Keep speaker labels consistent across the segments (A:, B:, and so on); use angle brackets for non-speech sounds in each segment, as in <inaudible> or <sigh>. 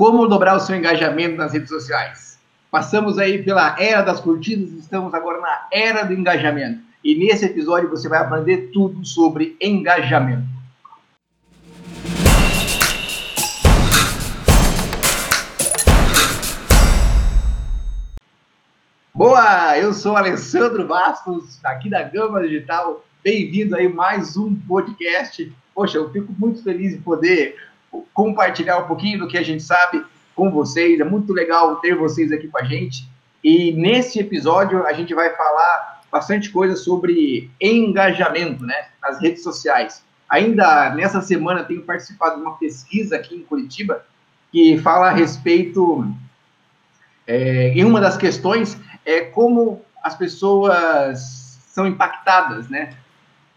A: Como dobrar o seu engajamento nas redes sociais? Passamos aí pela era das curtidas, estamos agora na era do engajamento. E nesse episódio você vai aprender tudo sobre engajamento. Boa, eu sou Alessandro Bastos, aqui da Gama Digital. Bem-vindo aí mais um podcast. Poxa, eu fico muito feliz em poder compartilhar um pouquinho do que a gente sabe com vocês. É muito legal ter vocês aqui com a gente. E nesse episódio a gente vai falar bastante coisa sobre engajamento, né, nas redes sociais. Ainda nessa semana tenho participado de uma pesquisa aqui em Curitiba que fala a respeito é, em uma das questões é como as pessoas são impactadas, né,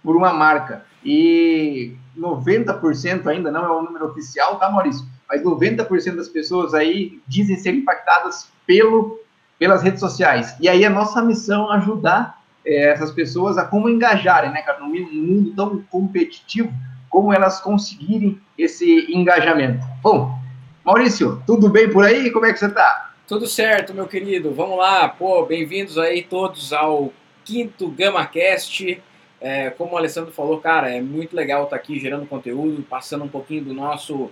A: por uma marca. E 90% ainda não é o número oficial, tá, Maurício? Mas 90% das pessoas aí dizem ser impactadas pelo, pelas redes sociais. E aí a nossa missão é ajudar é, essas pessoas a como engajarem, né, cara, num mundo tão competitivo, como elas conseguirem esse engajamento. Bom, Maurício, tudo bem por aí? Como é que você tá?
B: Tudo certo, meu querido. Vamos lá, pô, bem-vindos aí todos ao quinto GamaCast. É, como o Alessandro falou, cara, é muito legal estar aqui gerando conteúdo, passando um pouquinho do nosso uh,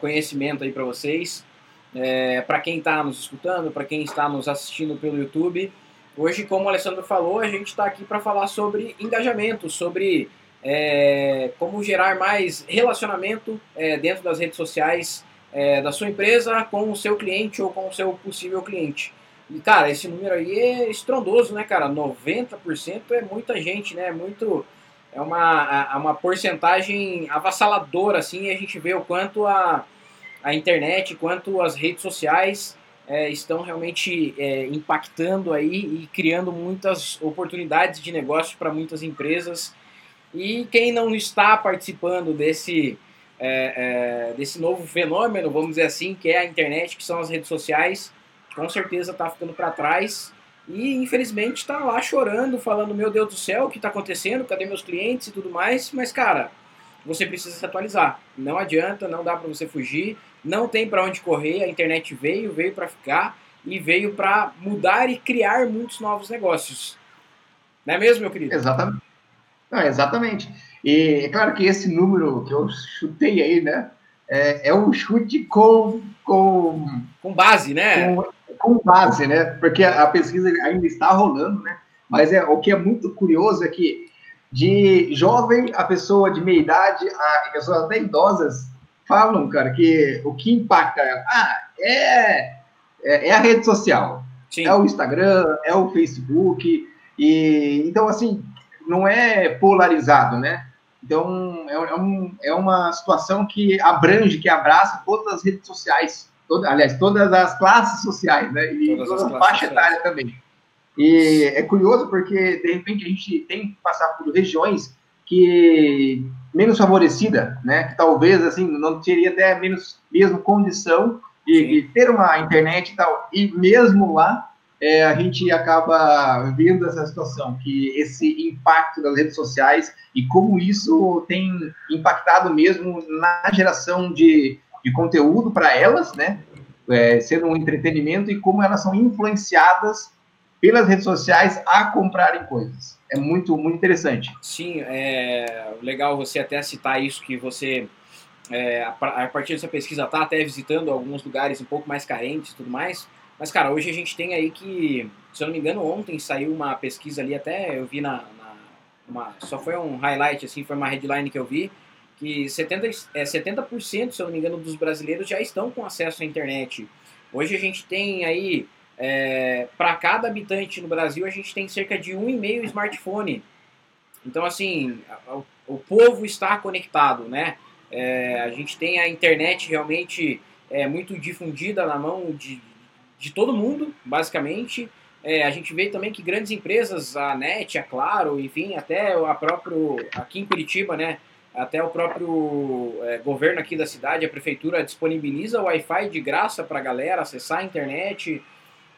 B: conhecimento aí para vocês. É, para quem está nos escutando, para quem está nos assistindo pelo YouTube. Hoje, como o Alessandro falou, a gente está aqui para falar sobre engajamento, sobre é, como gerar mais relacionamento é, dentro das redes sociais é, da sua empresa com o seu cliente ou com o seu possível cliente. E, cara, esse número aí é estrondoso, né, cara? 90% é muita gente, né? Muito. É uma, uma porcentagem avassaladora, assim, e a gente vê o quanto a, a internet, quanto as redes sociais é, estão realmente é, impactando aí e criando muitas oportunidades de negócio para muitas empresas. E quem não está participando desse, é, é, desse novo fenômeno, vamos dizer assim, que é a internet, que são as redes sociais, com certeza está ficando para trás e infelizmente está lá chorando, falando: Meu Deus do céu, o que está acontecendo? Cadê meus clientes e tudo mais? Mas, cara, você precisa se atualizar. Não adianta, não dá para você fugir, não tem para onde correr. A internet veio, veio para ficar e veio para mudar e criar muitos novos negócios. Não é mesmo, meu querido?
A: Exatamente. Não, exatamente. E é claro que esse número que eu chutei aí, né? É, é um chute com, com.
B: Com base, né?
A: Com, com base, né? Porque a, pesquisa ainda está rolando, né? Mas é, o que é muito curioso é que de jovem a pessoa de meia idade, a pessoas até idosas, falam, cara, que o que impacta ah, é, é, é a rede social. Sim. É o Instagram, é o Facebook. E, então, assim, não é polarizado, né? Então, é, é, um, é uma situação que abrange, que abraça todas as redes sociais toda, aliás, todas as classes sociais, né? E todas toda a faixa etária também. E é curioso porque, de repente, a gente tem que passar por regiões que menos favorecida, né? Que talvez, assim, não teria até menos mesmo condição de, de ter uma internet e tal. E mesmo lá, é, a gente acaba vendo essa situação, que esse impacto das redes sociais e como isso tem impactado mesmo na geração de de conteúdo para elas, né? É, sendo um entretenimento e como elas são influenciadas pelas redes sociais a comprarem coisas. É muito, muito interessante.
B: Sim, é legal você até citar isso que você, é, a partir dessa pesquisa, tá até visitando alguns lugares um pouco mais carentes e tudo mais. Mas, cara, hoje a gente tem aí que, se eu não me engano, ontem saiu uma pesquisa ali, até eu vi na, na uma, só foi um highlight, assim, foi uma headline que eu vi, que 70, é, 70%, se eu não me engano, dos brasileiros já estão com acesso à internet. Hoje a gente tem aí, é, para cada habitante no Brasil, a gente tem cerca de um e meio smartphone. Então, assim, o, o povo está conectado, né? É, a gente tem a internet realmente é, muito difundida na mão de, de todo mundo, basicamente. É, a gente vê também que grandes empresas, a NET, a Claro, enfim, até a próprio aqui em Curitiba, né? Até o próprio é, governo aqui da cidade, a prefeitura disponibiliza o Wi-Fi de graça para a galera acessar a internet.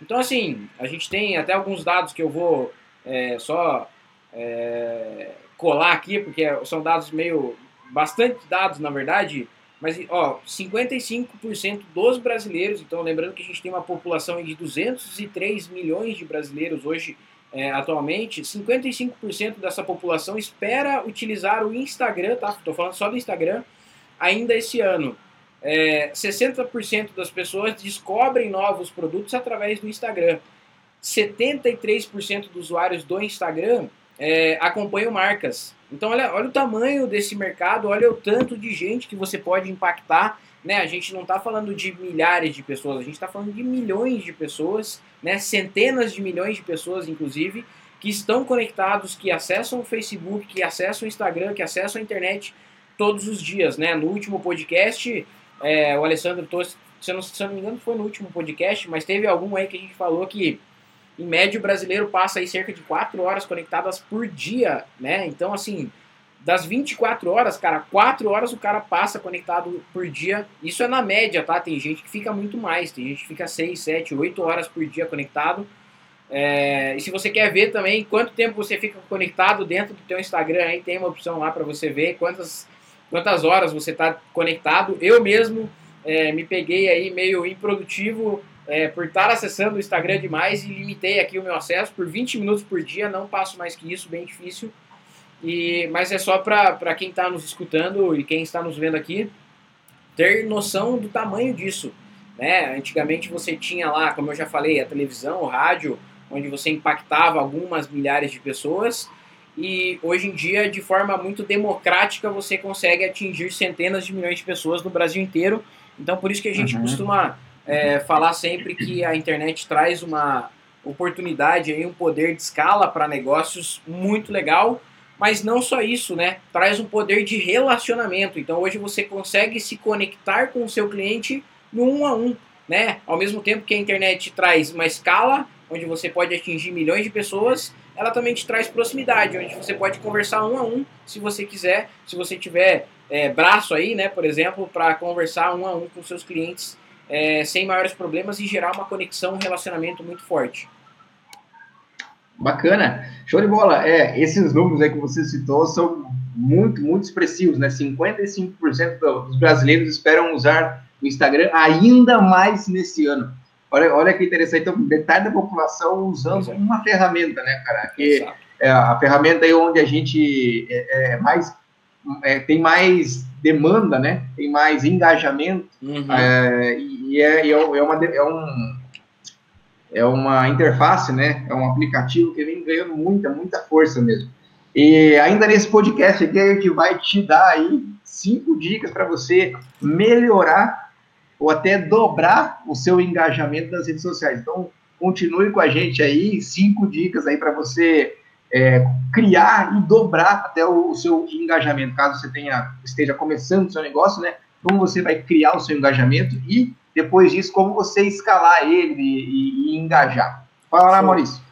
B: Então, assim, a gente tem até alguns dados que eu vou é, só é, colar aqui, porque são dados meio. bastante dados, na verdade. Mas, ó, 55% dos brasileiros, então lembrando que a gente tem uma população de 203 milhões de brasileiros hoje, é, atualmente, 55% dessa população espera utilizar o Instagram, tá? Estou falando só do Instagram, ainda esse ano. É, 60% das pessoas descobrem novos produtos através do Instagram. 73% dos usuários do Instagram é, acompanham marcas. Então, olha, olha o tamanho desse mercado, olha o tanto de gente que você pode impactar. Né? A gente não está falando de milhares de pessoas, a gente está falando de milhões de pessoas, né? centenas de milhões de pessoas, inclusive, que estão conectados, que acessam o Facebook, que acessam o Instagram, que acessam a internet todos os dias. Né? No último podcast, é, o Alessandro, se eu, não, se eu não me engano, foi no último podcast, mas teve algum aí que a gente falou que em média, o brasileiro passa aí cerca de 4 horas conectadas por dia, né? Então, assim, das 24 horas, cara, 4 horas o cara passa conectado por dia. Isso é na média, tá? Tem gente que fica muito mais, tem gente que fica 6, 7, 8 horas por dia conectado. É, e se você quer ver também quanto tempo você fica conectado dentro do teu Instagram, aí tem uma opção lá para você ver quantas, quantas horas você está conectado. Eu mesmo é, me peguei aí meio improdutivo é, por estar acessando o Instagram demais e limitei aqui o meu acesso por 20 minutos por dia, não passo mais que isso, bem difícil. E, mas é só para quem está nos escutando e quem está nos vendo aqui ter noção do tamanho disso. Né? Antigamente você tinha lá, como eu já falei, a televisão, o rádio, onde você impactava algumas milhares de pessoas. E hoje em dia, de forma muito democrática, você consegue atingir centenas de milhões de pessoas no Brasil inteiro. Então, por isso que a gente uhum. costuma é, falar sempre que a internet traz uma oportunidade, aí, um poder de escala para negócios muito legal, mas não só isso, né? Traz um poder de relacionamento. Então hoje você consegue se conectar com o seu cliente no um a um, né? Ao mesmo tempo que a internet traz uma escala onde você pode atingir milhões de pessoas, ela também te traz proximidade, onde você pode conversar um a um, se você quiser, se você tiver é, braço aí, né, por exemplo, para conversar um a um com seus clientes é, sem maiores problemas e gerar uma conexão, um relacionamento muito forte.
A: Bacana, show de bola. É, esses números aí que você citou são muito, muito expressivos, né? 55% dos brasileiros esperam usar o Instagram ainda mais nesse ano. Olha, olha que interessante. Então, metade da população usando uma ferramenta, né, cara? Que é a ferramenta aí onde a gente é, é mais é, tem mais demanda, né? Tem mais engajamento uhum. é, e, é, é, é, uma, é, um, é uma interface, né? É um aplicativo que vem ganhando muita, muita força mesmo. E ainda nesse podcast aqui a gente vai te dar aí cinco dicas para você melhorar ou até dobrar o seu engajamento nas redes sociais. Então continue com a gente aí, cinco dicas aí para você é, criar e dobrar até o, o, seu engajamento, caso você tenha esteja começando o seu negócio, né? Como você vai criar o seu engajamento e depois disso como você escalar ele e, e, e engajar. Fala lá, Maurício. <laughs>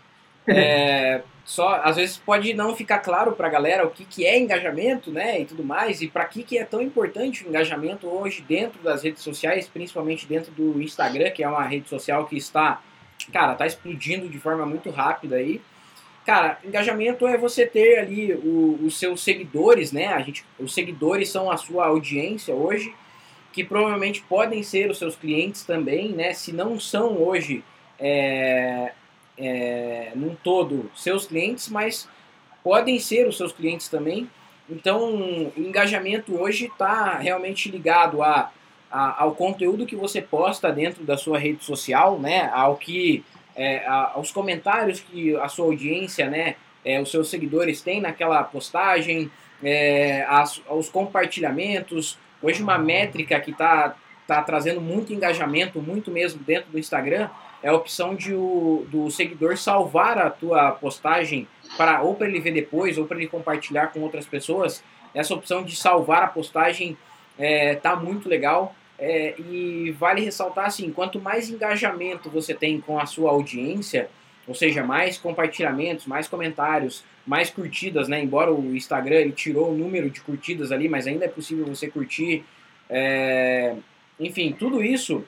B: É, só às vezes pode não ficar claro para a galera o que, que é engajamento, né, e tudo mais, e para que que é tão importante o engajamento hoje dentro das redes sociais, principalmente dentro do Instagram, que é uma rede social que está, cara, tá explodindo de forma muito rápida aí. Cara, engajamento é você ter ali o, os seus seguidores, né? A gente, os seguidores são a sua audiência hoje, que provavelmente podem ser os seus clientes também, né? Se não são hoje, é, é, num todo, seus clientes, mas podem ser os seus clientes também. Então, o engajamento hoje está realmente ligado a, a, ao conteúdo que você posta dentro da sua rede social, né? Ao que é, aos comentários que a sua audiência, né, é, os seus seguidores têm naquela postagem, é, as, aos compartilhamentos. Hoje uma métrica que está tá trazendo muito engajamento, muito mesmo dentro do Instagram, é a opção de o, do seguidor salvar a tua postagem para ou para ele ver depois ou para ele compartilhar com outras pessoas. Essa opção de salvar a postagem é, tá muito legal. É, e vale ressaltar assim, quanto mais engajamento você tem com a sua audiência, ou seja, mais compartilhamentos, mais comentários, mais curtidas, né? Embora o Instagram ele tirou o número de curtidas ali, mas ainda é possível você curtir. É... Enfim, tudo isso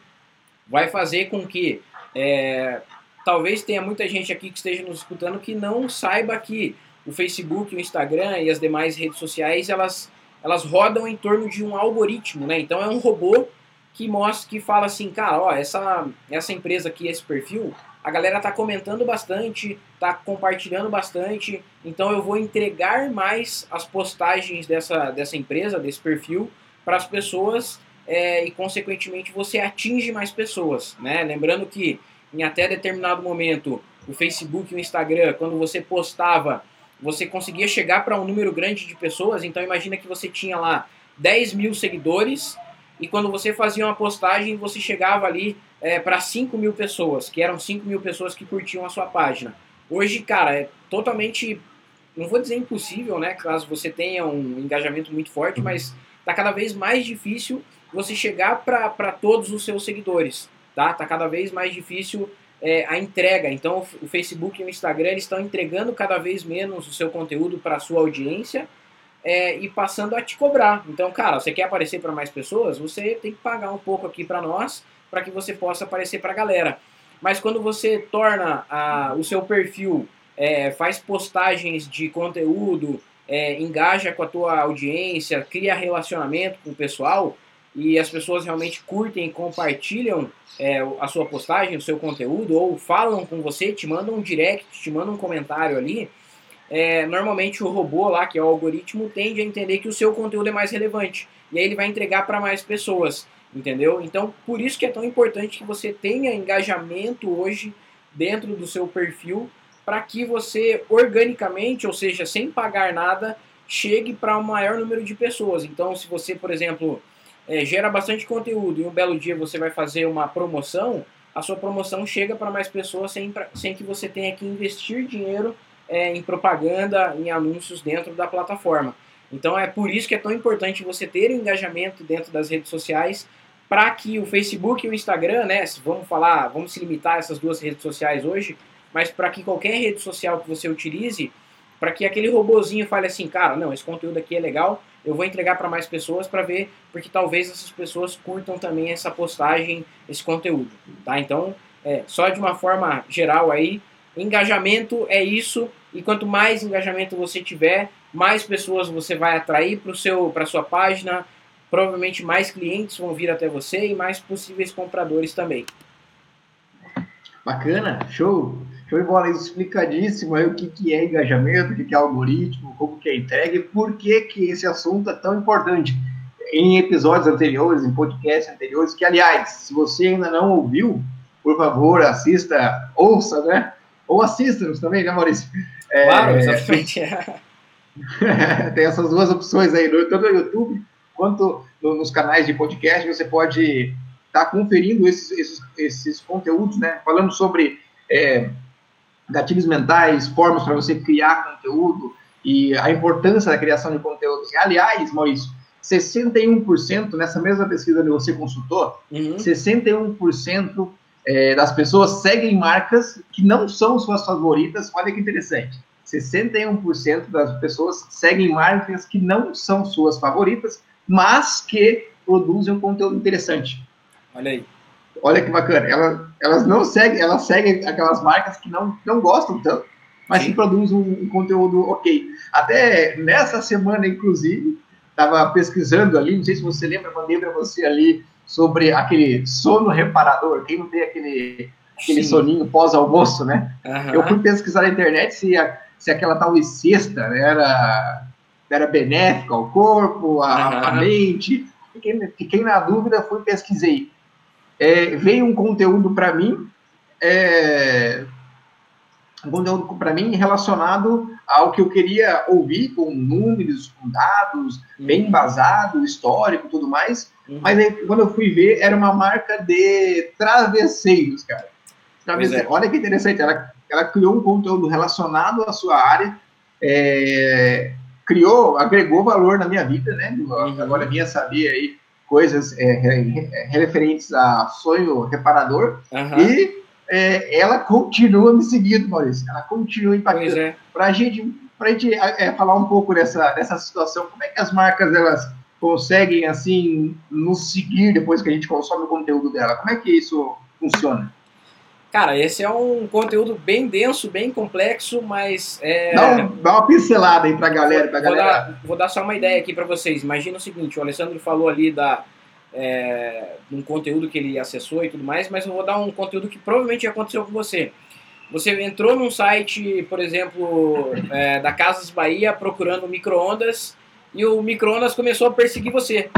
B: vai fazer com que é... talvez tenha muita gente aqui que esteja nos escutando que não saiba que o Facebook, o Instagram e as demais redes sociais elas elas rodam em torno de um algoritmo, né? Então é um robô que mostra, que fala assim, cara, ó, essa, essa empresa aqui, esse perfil, a galera tá comentando bastante, tá compartilhando bastante, então eu vou entregar mais as postagens dessa, dessa empresa, desse perfil, para as pessoas é, e, consequentemente, você atinge mais pessoas, né? Lembrando que em até determinado momento, o Facebook e o Instagram, quando você postava, você conseguia chegar para um número grande de pessoas, então imagina que você tinha lá 10 mil seguidores e quando você fazia uma postagem, você chegava ali é, para 5 mil pessoas, que eram 5 mil pessoas que curtiam a sua página. Hoje, cara, é totalmente, não vou dizer impossível, né? Caso você tenha um engajamento muito forte, mas tá cada vez mais difícil você chegar para todos os seus seguidores, tá? Tá cada vez mais difícil é, a entrega. Então, o Facebook e o Instagram estão entregando cada vez menos o seu conteúdo para a sua audiência é, e passando a te cobrar. Então, cara, você quer aparecer para mais pessoas? Você tem que pagar um pouco aqui para nós para que você possa aparecer para a galera. Mas quando você torna a, o seu perfil, é, faz postagens de conteúdo, é, engaja com a tua audiência, cria relacionamento com o pessoal e as pessoas realmente curtem e compartilham é, a sua postagem, o seu conteúdo, ou falam com você, te mandam um direct, te mandam um comentário ali, é, normalmente o robô lá, que é o algoritmo, tende a entender que o seu conteúdo é mais relevante. E aí ele vai entregar para mais pessoas, entendeu? Então, por isso que é tão importante que você tenha engajamento hoje dentro do seu perfil, para que você organicamente, ou seja, sem pagar nada, chegue para o um maior número de pessoas. Então, se você, por exemplo, é, gera bastante conteúdo e um belo dia você vai fazer uma promoção, a sua promoção chega para mais pessoas sem, sem que você tenha que investir dinheiro é, em propaganda, em anúncios dentro da plataforma. Então é por isso que é tão importante você ter engajamento dentro das redes sociais para que o Facebook e o Instagram, né, vamos falar, vamos se limitar a essas duas redes sociais hoje, mas para que qualquer rede social que você utilize, para que aquele robozinho fale assim, cara, não, esse conteúdo aqui é legal, eu vou entregar para mais pessoas para ver, porque talvez essas pessoas curtam também essa postagem, esse conteúdo, tá? Então, é, só de uma forma geral aí, engajamento é isso, e quanto mais engajamento você tiver, mais pessoas você vai atrair para para sua página, provavelmente mais clientes vão vir até você e mais possíveis compradores também.
A: Bacana, show. Show de bola, explicadíssimo aí o que, que é engajamento, o que, que é algoritmo, como que é entrega e por que, que esse assunto é tão importante. Em episódios anteriores, em podcasts anteriores, que aliás, se você ainda não ouviu, por favor, assista, ouça, né? Ou assista-nos também, né, Maurício?
B: É, claro, exatamente. <laughs>
A: tem essas duas opções aí, tanto no YouTube quanto nos canais de podcast, você pode estar tá conferindo esses, esses, esses conteúdos, né? Falando sobre é, gatilhos mentais, formas para você criar conteúdo e a importância da criação de conteúdo. Aliás, Maurício, 61% nessa mesma pesquisa que você consultou, uhum. 61% é, das pessoas seguem marcas que não são suas favoritas. Olha que interessante. 61% das pessoas seguem marcas que não são suas favoritas, mas que produzem um conteúdo interessante.
B: Olha aí.
A: Olha que bacana. Elas, elas não seguem, elas seguem aquelas marcas que não, não gostam tanto, mas Sim. que produzem um, um, conteúdo ok. Até nessa semana, inclusive, estava pesquisando ali, não sei se você lembra, mandei para você ali sobre aquele sono reparador. Quem não tem aquele, aquele soninho pós-almoço, né? Uhum. Eu fui pesquisar na internet se, a, se aquela tal siesta né, era, era benéfica ao corpo, a, uhum. mente. Fiquei, fiquei na dúvida, fui pesquisei é, veio um conteúdo para mim, é, um conteúdo para mim relacionado ao que eu queria ouvir, com números, com dados, bem embasado, histórico tudo mais. Uhum. Mas aí, quando eu fui ver, era uma marca de travesseiros, cara. Travesseiro. É. Olha que interessante, ela, ela criou um conteúdo relacionado à sua área, é, criou, agregou valor na minha vida, né? Uhum. Agora minha saber aí coisas é, referentes a sonho reparador uhum. e é, ela continua me seguindo, Maurício. Ela continua impactando. É. Para a gente, pra gente é, falar um pouco dessa, dessa situação, como é que as marcas elas conseguem assim nos seguir depois que a gente consome o conteúdo dela? Como é que isso funciona?
B: Cara, esse é um conteúdo bem denso, bem complexo, mas. É...
A: Dá, um, dá, uma pincelada aí pra galera. Pra
B: vou,
A: galera.
B: Dar, vou dar só uma ideia aqui para vocês. Imagina o seguinte: o Alessandro falou ali da, é, um conteúdo que ele acessou e tudo mais, mas eu vou dar um conteúdo que provavelmente aconteceu com você. Você entrou num site, por exemplo, é, da Casas Bahia procurando micro-ondas e o micro-ondas começou a perseguir você.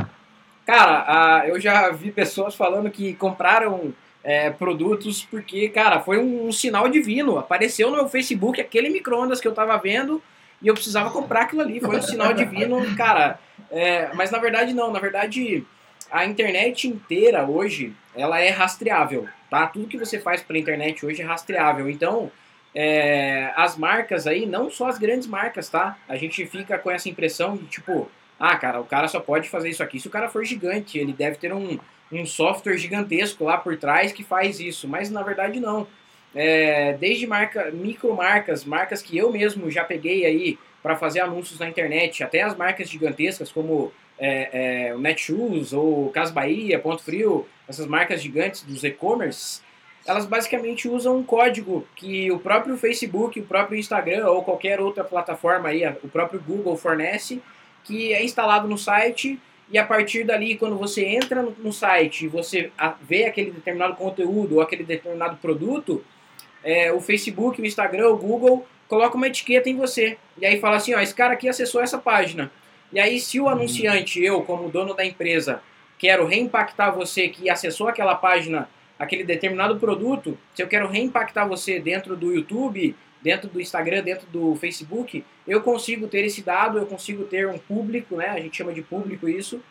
B: Cara, a, eu já vi pessoas falando que compraram é, produtos porque, cara, foi um, um, sinal divino. Apareceu no meu Facebook aquele micro-ondas que eu tava vendo e eu precisava comprar aquilo ali. Foi um sinal divino, cara. É, mas na verdade não, na verdade a internet inteira hoje ela é rastreável, tá? Tudo que você faz pela internet hoje é rastreável. Então, é, as marcas aí, não só as grandes marcas, tá? A gente fica com essa impressão de tipo, ah, cara, o cara só pode fazer isso aqui se o cara for gigante. Ele deve ter um, um software gigantesco lá por trás que faz isso. Mas na verdade não. É, desde marca, micromarcas, marcas que eu mesmo já peguei aí para fazer anúncios na internet, até as marcas gigantescas como é, é, o Netshoes ou Cas Bahia, Ponto Frio, essas marcas gigantes dos e-commerce, elas basicamente usam um código que o próprio Facebook, o próprio Instagram ou qualquer outra plataforma aí, o próprio Google fornece, que é instalado no site e a partir dali, quando você entra no, site e você vê aquele determinado conteúdo ou aquele determinado produto, é, o Facebook, o Instagram, o Google coloca uma etiqueta em você. E aí fala assim, ó, esse cara aqui acessou essa página. E aí, se o uhum. anunciante, eu, como dono da empresa, quero reimpactar você que acessou aquela página, aquele determinado produto, se eu quero reimpactar você dentro do YouTube, dentro do Instagram, dentro do Facebook, eu consigo ter esse dado, eu consigo ter um público, né? A gente chama de público isso.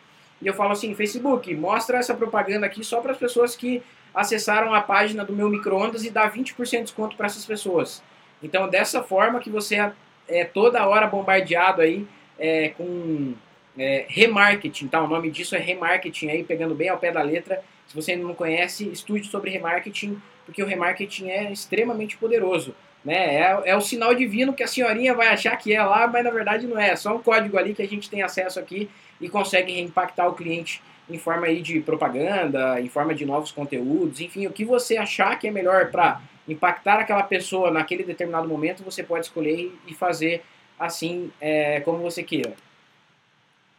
B: E eu falo assim, Facebook, mostra essa propaganda aqui só para as pessoas que acessaram a página do meu microondas e dá 20% de desconto para essas pessoas. Então, dessa forma que você é, é toda hora bombardeado aí é, com é, remarketing, tá? O nome disso é remarketing, aí pegando bem ao pé da letra. Se você ainda não conhece, estude sobre remarketing, porque o remarketing é extremamente poderoso. Né? É, é o sinal divino que a senhorinha vai achar que é lá, mas na verdade não é. É só um código ali que a gente tem acesso aqui e consegue reimpactar o cliente em forma aí de propaganda, em forma de novos conteúdos, enfim, o que você achar que é melhor para impactar aquela pessoa naquele determinado momento, você pode escolher e fazer assim é, como você queira.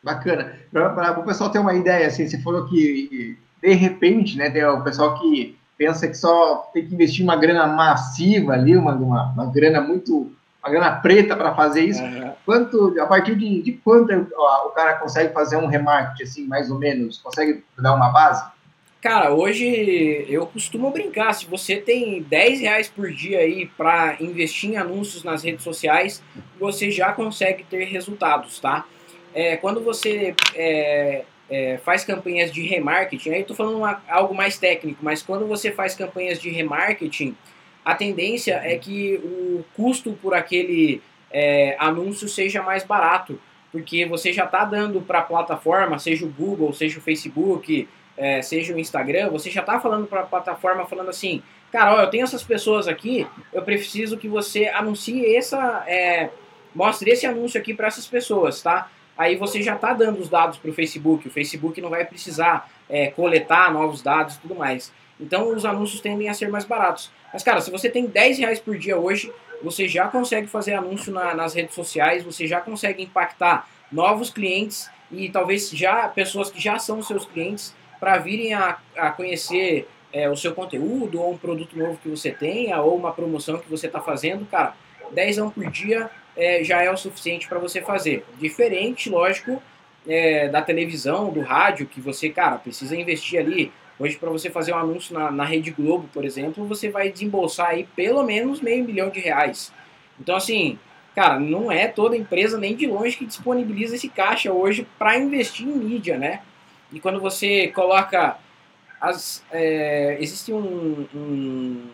A: Bacana. Para o pessoal ter uma ideia, assim, você falou que de repente, né, tem o pessoal que pensa que só tem que investir uma grana massiva ali, uma, uma, uma grana muito, uma grana preta para fazer isso. Uhum. Quanto, a partir de, de quanto o cara consegue fazer um remarketing, assim, mais ou menos? Consegue dar uma base?
B: Cara, hoje eu costumo brincar, se você tem 10 reais por dia aí para investir em anúncios nas redes sociais, você já consegue ter resultados, tá? É, quando você é, é, faz campanhas de remarketing, aí estou falando uma, algo mais técnico, mas quando você faz campanhas de remarketing, a tendência é que o custo por aquele é, anúncio seja mais barato, porque você já está dando para a plataforma, seja o Google, seja o Facebook, é, seja o Instagram, você já está falando para a plataforma, falando assim, cara, ó, eu tenho essas pessoas aqui, eu preciso que você anuncie essa, é, mostre esse anúncio aqui para essas pessoas, tá? Aí você já está dando os dados para o Facebook, o Facebook não vai precisar é, coletar novos dados e tudo mais. Então os anúncios tendem a ser mais baratos. Mas cara, se você tem 10 reais por dia hoje, você já consegue fazer anúncio na, nas redes sociais, você já consegue impactar novos clientes e talvez já pessoas que já são seus clientes para virem a, a conhecer é, o seu conteúdo, ou um produto novo que você tenha, ou uma promoção que você está fazendo, cara, 10 anos por dia é, já é o suficiente para você fazer. Diferente, lógico, é, da televisão, do rádio, que você, cara, precisa investir ali. Hoje, para você fazer um anúncio na, na Rede Globo, por exemplo, você vai desembolsar aí pelo menos meio milhão de reais. Então, assim, cara, não é toda empresa nem de longe que disponibiliza esse caixa hoje para investir em mídia, né? E quando você coloca. As, é, existe um, um,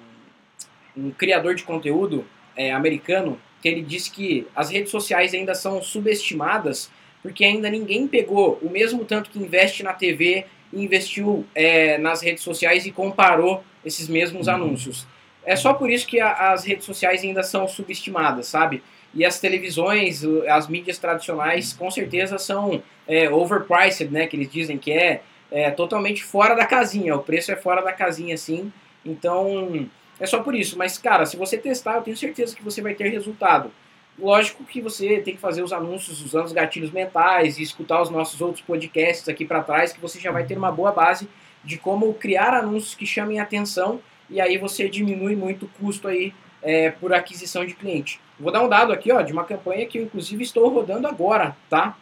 B: um, criador de conteúdo é, americano que ele disse que as redes sociais ainda são subestimadas porque ainda ninguém pegou o mesmo tanto que investe na TV e investiu é, nas redes sociais e comparou esses mesmos uhum. anúncios. É só por isso que a, as redes sociais ainda são subestimadas, sabe? E as televisões, as mídias tradicionais, com certeza são é, overpriced, né? Que eles dizem que é, é totalmente fora da casinha. O preço é fora da casinha, assim. Então, É só por isso. Mas, cara, se você testar, eu tenho certeza que você vai ter resultado. Lógico que você tem que fazer os anúncios usando os gatilhos mentais e escutar os nossos outros podcasts aqui para trás, que você já vai ter uma boa base de como criar anúncios que chamem atenção e aí você diminui muito o custo aí é, por aquisição de cliente. Vou dar um dado aqui ó, de uma campanha que eu inclusive estou rodando agora, tá?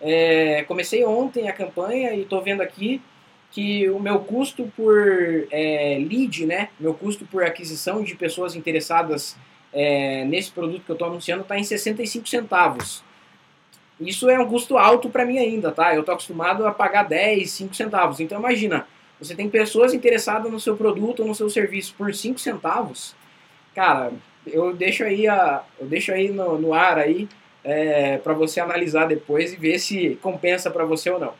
B: É, comecei ontem a campanha e estou vendo aqui que o meu custo por é, lead, né, meu custo por aquisição de pessoas interessadas é, nesse produto que eu estou anunciando está em 65 centavos. Isso é um custo alto para mim ainda, tá? Eu estou acostumado a pagar 10, 5 centavos. Então imagina, você tem pessoas interessadas no seu produto ou no seu serviço por 5 centavos. Cara, eu deixo aí, a, eu deixo aí no, no ar aí é, para você analisar depois e ver se compensa para você ou não.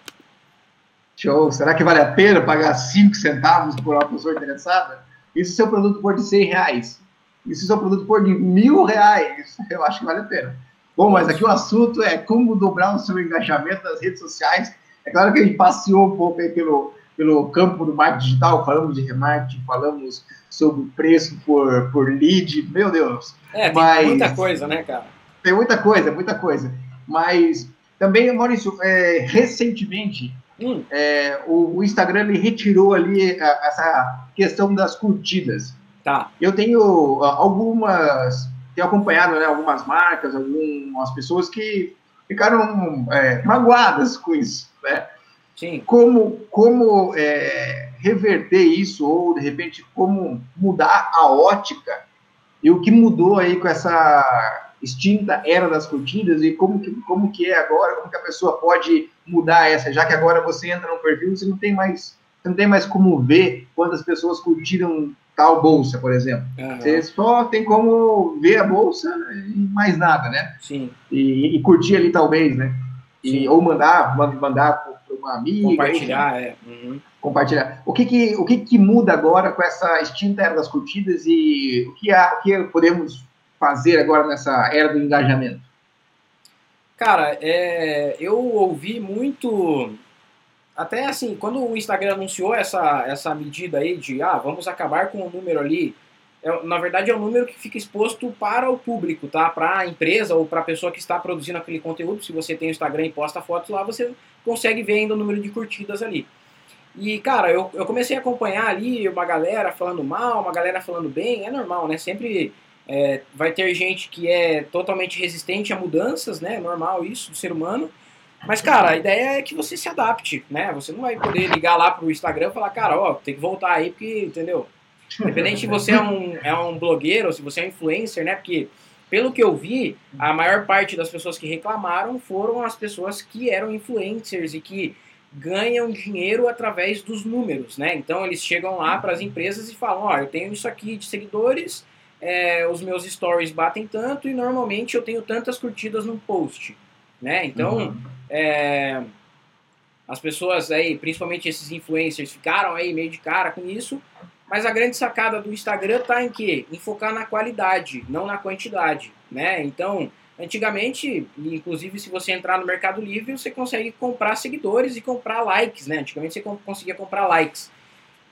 A: Show. Será que vale a pena pagar 5 centavos por uma pessoa interessada? E se o seu produto for de 100 reais? E se o seu produto for de mil reais? Eu acho que vale a pena. Bom, mas aqui o assunto é como dobrar o seu engajamento nas redes sociais. É claro que a gente passeou um pouco aí pelo, pelo campo do marketing digital, falamos de remarketing, falamos sobre preço por, por lead, meu Deus.
B: É, tem mas, muita coisa, né, cara?
A: Tem muita coisa, muita coisa. Mas também, Maurício, é, recentemente Hum. É, o, o, Instagram retirou ali a, essa questão das curtidas.
B: Tá.
A: Eu tenho algumas, tenho acompanhado né, algumas marcas, algumas pessoas que ficaram é, magoadas com isso. Né?
B: Sim.
A: Como, como é, reverter isso ou de repente como mudar a ótica e o que mudou aí com essa extinta era das curtidas e como que, como que é agora, como que a pessoa pode mudar essa, já que agora você entra no perfil, você não tem mais, você não tem mais como ver quantas pessoas curtiram tal bolsa, por exemplo. Uhum. Você só tem como ver a bolsa e mais nada, né?
B: Sim.
A: E, e curtir ali talvez, né? E, ou mandar, mandar para uma amiga.
B: Compartilhar, é. Uhum.
A: Compartilhar. O que que, o que que muda agora com essa extinta era das curtidas e o que, há, o que podemos fazer agora nessa era do engajamento?
B: Cara, é, eu ouvi muito. Até assim, quando o Instagram anunciou essa, essa medida aí de ah, vamos acabar com o número ali, é, na verdade é um número que fica exposto para o público, tá? Para a empresa ou para a pessoa que está produzindo aquele conteúdo. Se você tem o Instagram e posta fotos lá, você consegue ver ainda o número de curtidas ali. E, cara, eu, eu comecei a acompanhar ali uma galera falando mal, uma galera falando bem, é normal, né? Sempre é, vai ter gente que é totalmente resistente a mudanças, né? Normal isso do ser humano. Mas, cara, a ideia é que você se adapte, né? Você não vai poder ligar lá pro Instagram e falar, cara, ó, tem que voltar aí, porque, entendeu? Independente se você é um, é um blogueiro ou se você é um influencer, né? Porque, pelo que eu vi, a maior parte das pessoas que reclamaram foram as pessoas que eram influencers e que ganham dinheiro através dos números, né? Então, eles chegam lá para as empresas e falam, ó, eu tenho isso aqui de seguidores é, os meus stories batem tanto e normalmente eu tenho tantas curtidas no post, né? Então, uhum. é, as pessoas aí, principalmente esses influencers, ficaram aí meio de cara com isso, mas a grande sacada do Instagram tá em quê? Em focar na qualidade, não na quantidade, né? Então, antigamente, inclusive se você entrar no Mercado Livre, você consegue comprar seguidores e comprar likes, né? Antigamente você conseguia comprar likes.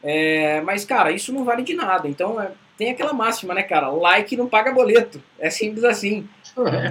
B: É, mas, cara, isso não vale de nada. Então, é, tem aquela máxima, né, cara? Like não paga boleto. É simples assim.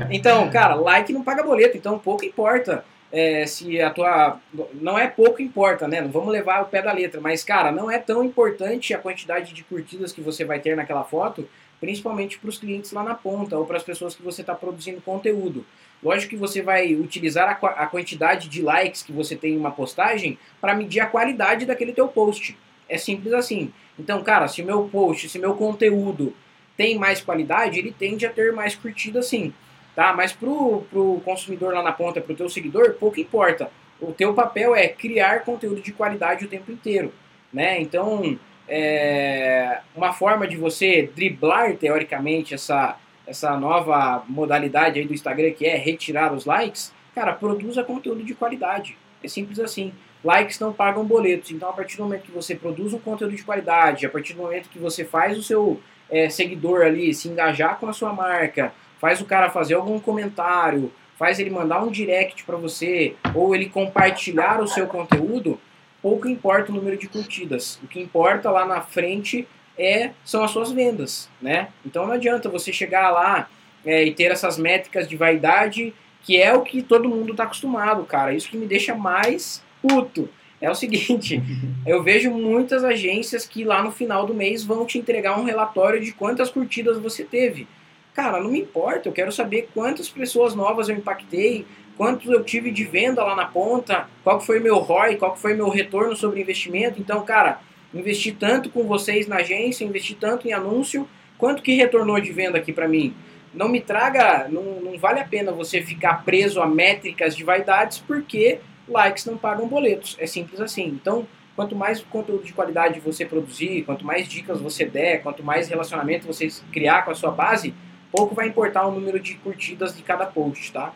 B: Então, cara, like não paga boleto. Então, pouco importa é, se a tua. Não é pouco importa, né? Não vamos levar o pé da letra. Mas, cara, não é tão importante a quantidade de curtidas que você vai ter naquela foto, principalmente para os clientes lá na ponta ou para as pessoas que você está produzindo conteúdo. Lógico que você vai utilizar a, a quantidade de likes que você tem em uma postagem para medir a qualidade daquele teu post. É simples assim. Então, cara, se meu post, se meu conteúdo tem mais qualidade, ele tende a ter mais curtida sim. Tá? Mas pro, pro consumidor lá na ponta, pro teu seguidor, pouco importa. O teu papel é criar conteúdo de qualidade o tempo inteiro. Né? Então, é uma forma de você driblar, teoricamente, essa, essa nova modalidade aí do Instagram, que é retirar os likes, cara, produza conteúdo de qualidade. É simples assim likes não pagam boletos. Então, a partir do momento que você produz um conteúdo de qualidade, a partir do momento que você faz o seu é, seguidor ali se engajar com a sua marca, faz o cara fazer algum comentário, faz ele mandar um direct para você, ou ele compartilhar o seu conteúdo, pouco importa o número de curtidas. O que importa lá na frente é são as suas vendas, né? Então não adianta você chegar lá é, e ter essas métricas de vaidade, que é o que todo mundo está acostumado, cara. Isso que me deixa mais puto. É o seguinte, <laughs> eu vejo muitas agências que lá no final do mês vão te entregar um relatório de quantas curtidas você teve. Cara, não me importa, eu quero saber quantas pessoas novas eu impactei, quantos eu tive de venda lá na ponta, qual foi meu ROI, qual foi meu retorno sobre investimento. Então, cara, investi tanto com vocês na agência, investi tanto em anúncio, quanto que retornou de venda aqui para mim? Não me traga, não, não vale a pena você ficar preso a métricas de vaidades, porque likes não pagam boletos. É simples assim. Então, quanto mais conteúdo de qualidade você produzir, quanto mais dicas você der, quanto mais relacionamento você criar com a sua base, pouco vai importar o número de curtidas de cada post, tá?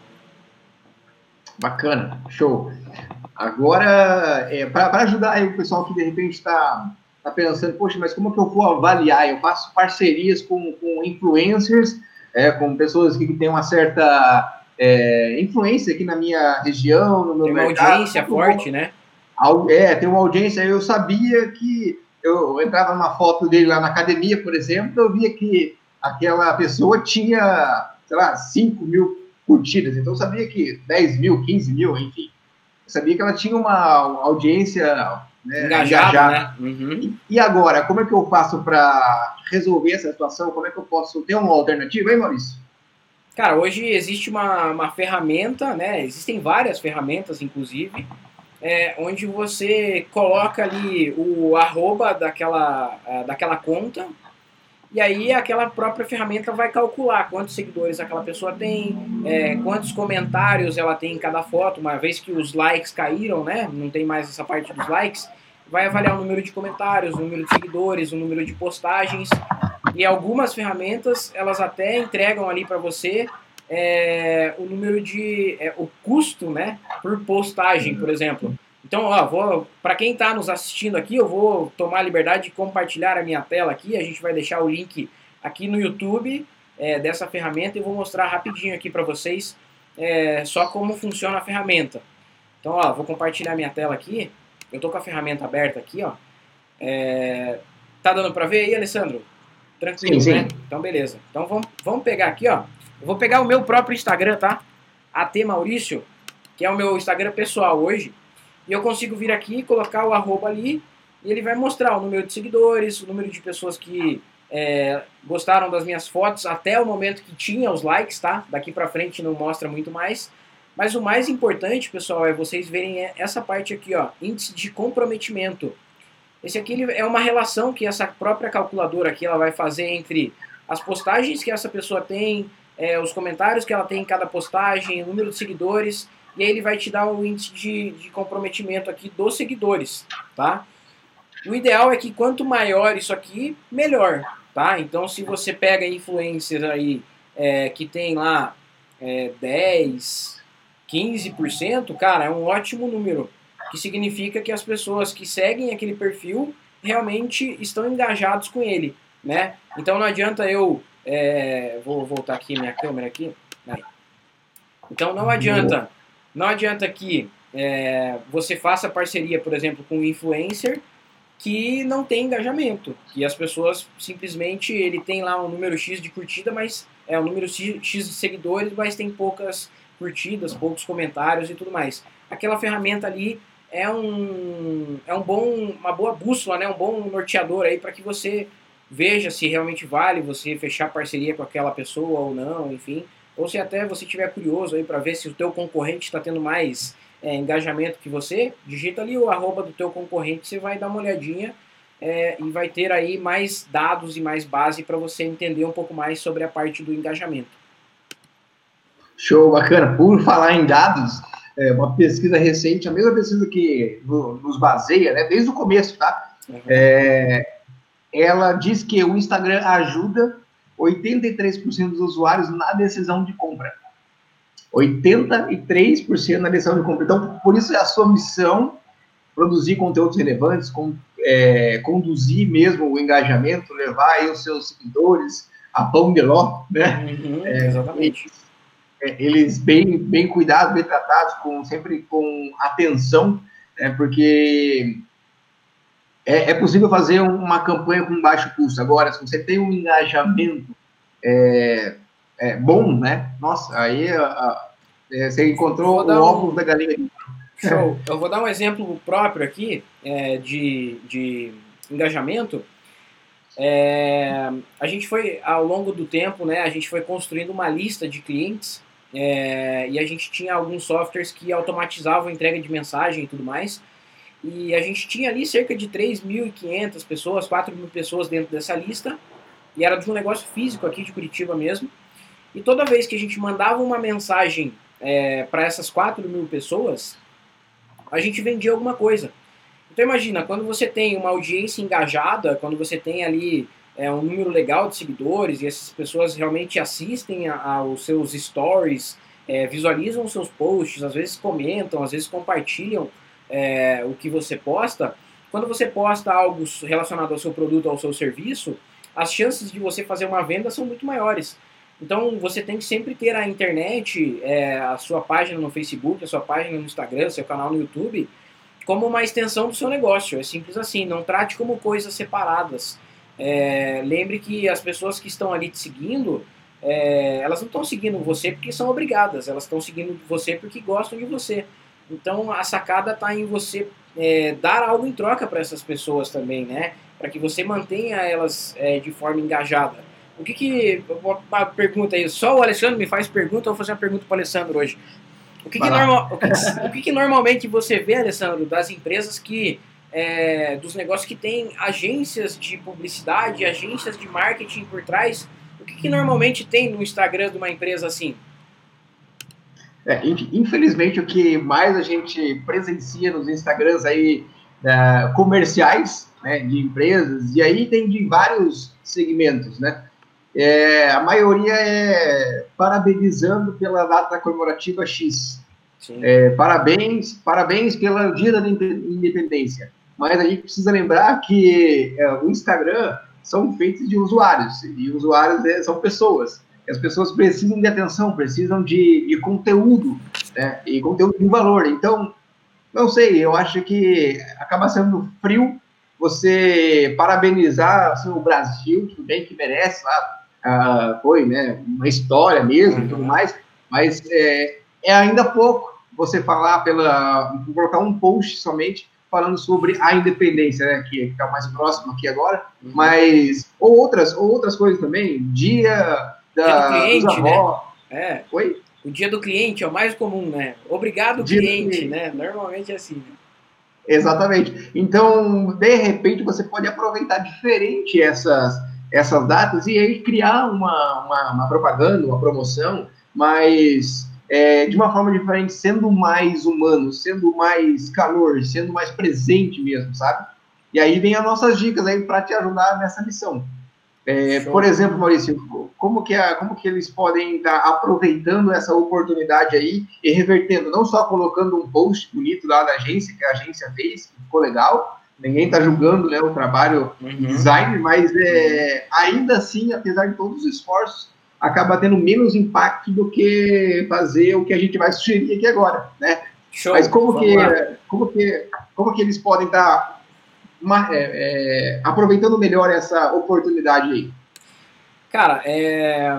A: Bacana, show. Agora, é, para ajudar o pessoal que de repente está tá pensando, poxa, mas como que eu vou avaliar? Eu faço parcerias com, com influencers, é, com pessoas que têm uma certa é, influência aqui na minha região, no meu
B: tem uma mercado. audiência forte, né?
A: É, tem uma audiência. Eu sabia que eu entrava numa foto dele lá na academia, por exemplo, eu via que aquela pessoa tinha, sei lá, 5 mil curtidas. Então eu sabia que 10 mil, 15 mil, enfim. Eu sabia que ela tinha uma audiência
B: né, engajada. engajada.
A: Né? Uhum. E agora, como é que eu faço para resolver essa situação? Como é que eu posso ter uma alternativa, hein, Maurício?
B: Cara, hoje existe uma, uma ferramenta, né? Existem várias ferramentas, inclusive, é, onde você coloca ali o arroba daquela, daquela conta, e aí aquela própria ferramenta vai calcular quantos seguidores aquela pessoa tem, é, quantos comentários ela tem em cada foto, uma vez que os likes caíram, né? Não tem mais essa parte dos likes, vai avaliar o número de comentários, o número de seguidores, o número de postagens. E algumas ferramentas elas até entregam ali para você é, o número de é, o custo, né, por postagem, por exemplo. Então, ó, vou para quem está nos assistindo aqui, eu vou tomar a liberdade de compartilhar a minha tela aqui. A gente vai deixar o link aqui no YouTube é, dessa ferramenta e vou mostrar rapidinho aqui para vocês é, só como funciona a ferramenta. Então, ó, vou compartilhar minha tela aqui. Eu tô com a ferramenta aberta aqui, ó. É, tá dando para ver aí, Alessandro? Tranquilo, sim, sim. né? Então, beleza. Então, vamos, vamos pegar aqui, ó. Eu vou pegar o meu próprio Instagram, tá? AT Maurício, que é o meu Instagram pessoal hoje. E eu consigo vir aqui, colocar o arroba ali, e ele vai mostrar o número de seguidores, o número de pessoas que é, gostaram das minhas fotos até o momento que tinha os likes, tá? Daqui pra frente não mostra muito mais. Mas o mais importante, pessoal, é vocês verem essa parte aqui, ó, índice de comprometimento. Esse aqui é uma relação que essa própria calculadora aqui ela vai fazer entre as postagens que essa pessoa tem, é, os comentários que ela tem em cada postagem, o número de seguidores e aí ele vai te dar o índice de, de comprometimento aqui dos seguidores, tá? O ideal é que quanto maior isso aqui, melhor, tá? Então se você pega influencers aí é, que tem lá é, 10, 15%, cara, é um ótimo número, que significa que as pessoas que seguem aquele perfil realmente estão engajados com ele, né? Então não adianta eu, é, vou voltar aqui minha câmera aqui, então não adianta não adianta que é, você faça parceria, por exemplo, com um influencer que não tem engajamento, que as pessoas simplesmente ele tem lá um número X de curtida, mas é um número X de seguidores, mas tem poucas curtidas, poucos comentários e tudo mais. Aquela ferramenta ali é um é um bom uma boa bússola, né, um bom norteador aí para que você veja se realmente vale você fechar parceria com aquela pessoa ou não, enfim ou se até você estiver curioso aí para ver se o teu concorrente está tendo mais é, engajamento que você, digita ali o arroba do teu concorrente, você vai dar uma olhadinha é, e vai ter aí mais dados e mais base para você entender um pouco mais sobre a parte do engajamento.
A: Show, bacana. Por falar em dados, é uma pesquisa recente, a mesma pesquisa que nos baseia, né, desde o começo, tá? Uhum. É, ela diz que o Instagram ajuda 83% dos usuários na decisão de compra. 83% na decisão de compra. Então, por isso é a sua missão produzir conteúdos relevantes, com, é, conduzir mesmo o engajamento, levar aí os seus seguidores a pão de ló, né?
B: Uhum, é, exatamente.
A: É, eles bem, bem cuidados, bem tratados, com, sempre com atenção, né? porque é, é, possível fazer uma campanha com baixo custo. Agora, se você tem um engajamento é, é bom, né? Nossa, aí a, a, é, você encontrou o óvulo um... da galinha.
B: Show. Eu vou dar um exemplo próprio aqui é, de, de engajamento. É, a gente foi, ao longo do tempo, né, a gente foi construindo uma lista de clientes é, e a gente tinha alguns softwares que automatizavam a entrega de mensagem e tudo mais. E a gente tinha ali cerca de 3.500 pessoas, 4.000 pessoas dentro dessa lista. E era de um negócio físico aqui de Curitiba mesmo. E toda vez que a gente mandava uma mensagem é, para essas 4.000 pessoas, a gente vendia alguma coisa. Então imagina, quando você tem uma audiência engajada, quando você tem ali é, um número legal de seguidores e essas pessoas realmente assistem aos seus stories, é, visualizam os seus posts, às vezes comentam, às vezes compartilham é, o que você posta, quando você posta algo relacionado ao seu produto ou ao seu serviço, as chances de você fazer uma venda são muito maiores. Então você tem que sempre ter a internet, é, a sua página no Facebook, a sua página no Instagram, seu canal no YouTube, como uma extensão do seu negócio. É simples assim, não trate como coisas separadas. É, lembre que as pessoas que estão ali te seguindo, é, elas não estão seguindo você porque são obrigadas, elas estão seguindo você porque gostam de você. Então a sacada está em você é, dar algo em troca para essas pessoas também, né? Para que você mantenha elas é, de forma engajada. O que que. Uma pergunta aí, só o Alessandro me faz pergunta, eu vou fazer uma pergunta para o Alessandro hoje. O que, que, normal, o, que, o que, que, normalmente você vê, Alessandro, das empresas que. É, dos negócios que tem agências de publicidade, agências de marketing por trás, o que, que normalmente tem no Instagram de uma empresa assim?
A: É, infelizmente, o que mais a gente presencia nos Instagrams aí é, comerciais né, de empresas, e aí tem de vários segmentos, né? É, a maioria é parabenizando pela data comemorativa X. É, parabéns, parabéns pelo Dia da Independência. Mas a gente precisa lembrar que é, o Instagram são feitos de usuários, e usuários é, são pessoas. As pessoas precisam de atenção, precisam de, de conteúdo, né? E conteúdo de valor. Então, não sei, eu acho que acaba sendo frio você parabenizar assim, o Brasil, tudo bem que merece, lá, ah, foi né, uma história mesmo e tudo uhum. mais, mas é, é ainda pouco você falar pela. colocar um post somente falando sobre a independência, né, que está mais próximo aqui agora, mas ou outras, ou outras coisas também, dia da,
B: dia do cliente, né? É. Oi? O dia do cliente é o mais comum, né? Obrigado, dia cliente, né? Normalmente é assim. Né?
A: Exatamente. Então, de repente, você pode aproveitar diferente essas, essas datas e aí criar uma, uma, uma propaganda, uma promoção, mas é, de uma forma diferente, sendo mais humano, sendo mais calor, sendo mais presente mesmo, sabe? E aí vem as nossas dicas aí para te ajudar nessa missão. É, por exemplo, Maurício, como que, a, como que eles podem estar aproveitando essa oportunidade aí e revertendo, não só colocando um post bonito lá da agência, que a agência fez, que ficou legal, ninguém está julgando né, o trabalho uhum. design, mas é, ainda assim, apesar de todos os esforços, acaba tendo menos impacto do que fazer o que a gente vai sugerir aqui agora, né? Show, mas como que, como que, como que eles podem estar uma, é, é, aproveitando melhor essa oportunidade aí?
B: Cara, é,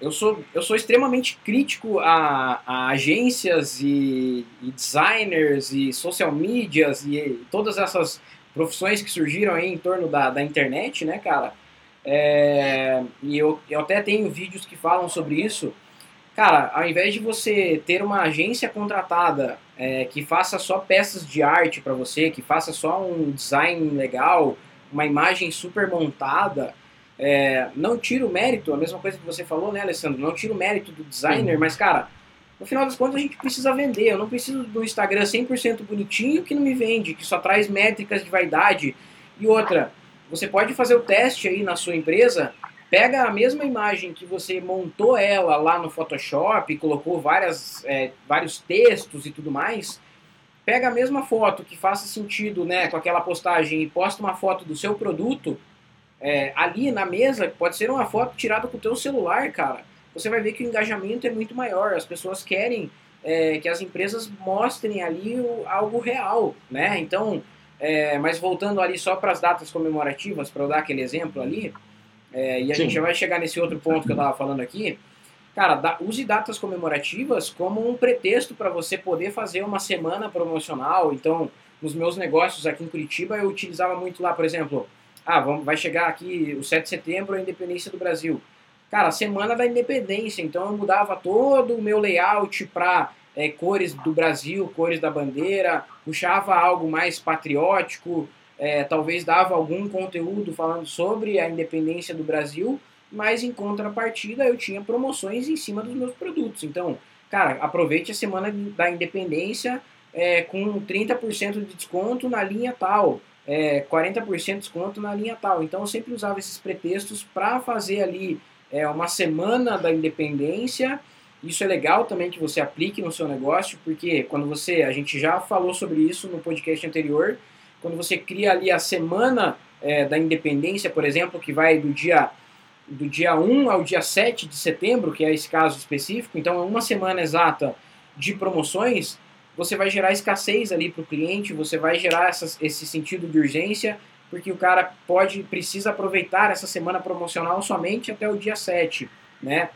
B: eu, sou, eu sou extremamente crítico a, a agências e, e, designers e social medias e todas essas profissões que surgiram aí em torno da, da internet, né, cara? É, e eu, eu até tenho vídeos que falam sobre isso. Cara, ao invés de você ter uma agência contratada é, que faça só peças de arte para você, que faça só um design legal, uma imagem super montada, é, não tira o mérito, a mesma coisa que você falou, né, Alessandro? Não tira o mérito do designer, Sim. mas, cara, no final das contas a gente precisa vender. Eu não preciso do Instagram 100% bonitinho que não me vende, que só traz métricas de vaidade. E outra, você pode fazer o teste aí na sua empresa Pega a mesma imagem que você montou ela lá no Photoshop, colocou várias, é, vários textos e tudo mais. Pega a mesma foto que faça sentido né, com aquela postagem e posta uma foto do seu produto é, ali na mesa, pode ser uma foto tirada com o teu celular, cara. Você vai ver que o engajamento é muito maior. As pessoas querem é, que as empresas mostrem ali o, algo real, né? Então, é, mas voltando ali só para as datas comemorativas, para eu dar aquele exemplo ali, é, e a Sim. gente já vai chegar nesse outro ponto que eu estava falando aqui. Cara, da, use datas comemorativas como um pretexto para você poder fazer uma semana promocional. Então, nos meus negócios aqui em Curitiba, eu utilizava muito lá, por exemplo, ah, vamos, vai chegar aqui o 7 de setembro, a independência do Brasil. Cara, semana da independência, então eu mudava todo o meu layout para é, cores do Brasil, cores da bandeira, puxava algo mais patriótico, é, talvez dava algum conteúdo falando sobre a independência do Brasil, mas em contrapartida eu tinha promoções em cima dos meus produtos. Então, cara, aproveite a semana da independência é, com 30% de desconto na linha tal, é, 40% de desconto na linha tal. Então eu sempre usava esses pretextos para fazer ali é, uma semana da independência. Isso é legal também que você aplique no seu negócio, porque quando você, a gente já falou sobre isso no podcast anterior, quando você cria ali a semana é, da independência, por exemplo, que vai do dia, do dia 1 ao dia 7 de setembro, que é esse caso específico, então é uma semana exata de promoções, você vai gerar escassez ali para o cliente, você vai gerar essas, esse sentido de urgência, porque o cara pode, precisa aproveitar essa semana promocional somente até o dia 7, né?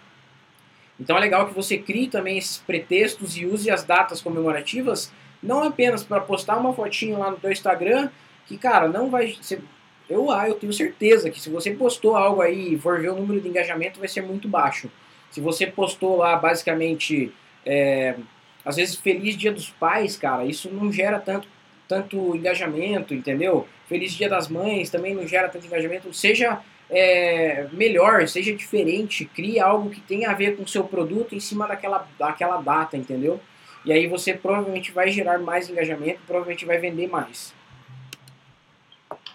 B: Então é legal que você crie também esses pretextos e use as datas comemorativas não apenas para postar uma fotinho lá no teu Instagram, que, cara, não vai. Ser, eu, ah, eu tenho certeza que se você postou algo aí e for ver o número de engajamento, vai ser muito baixo. Se você postou lá, basicamente, é, às vezes, Feliz Dia dos Pais, cara, isso não gera tanto, tanto engajamento, entendeu? Feliz Dia das Mães também não gera tanto engajamento. Seja é, melhor, seja diferente, crie algo que tenha a ver com o seu produto em cima daquela, daquela data, entendeu? E aí você provavelmente vai gerar mais engajamento, provavelmente vai vender mais.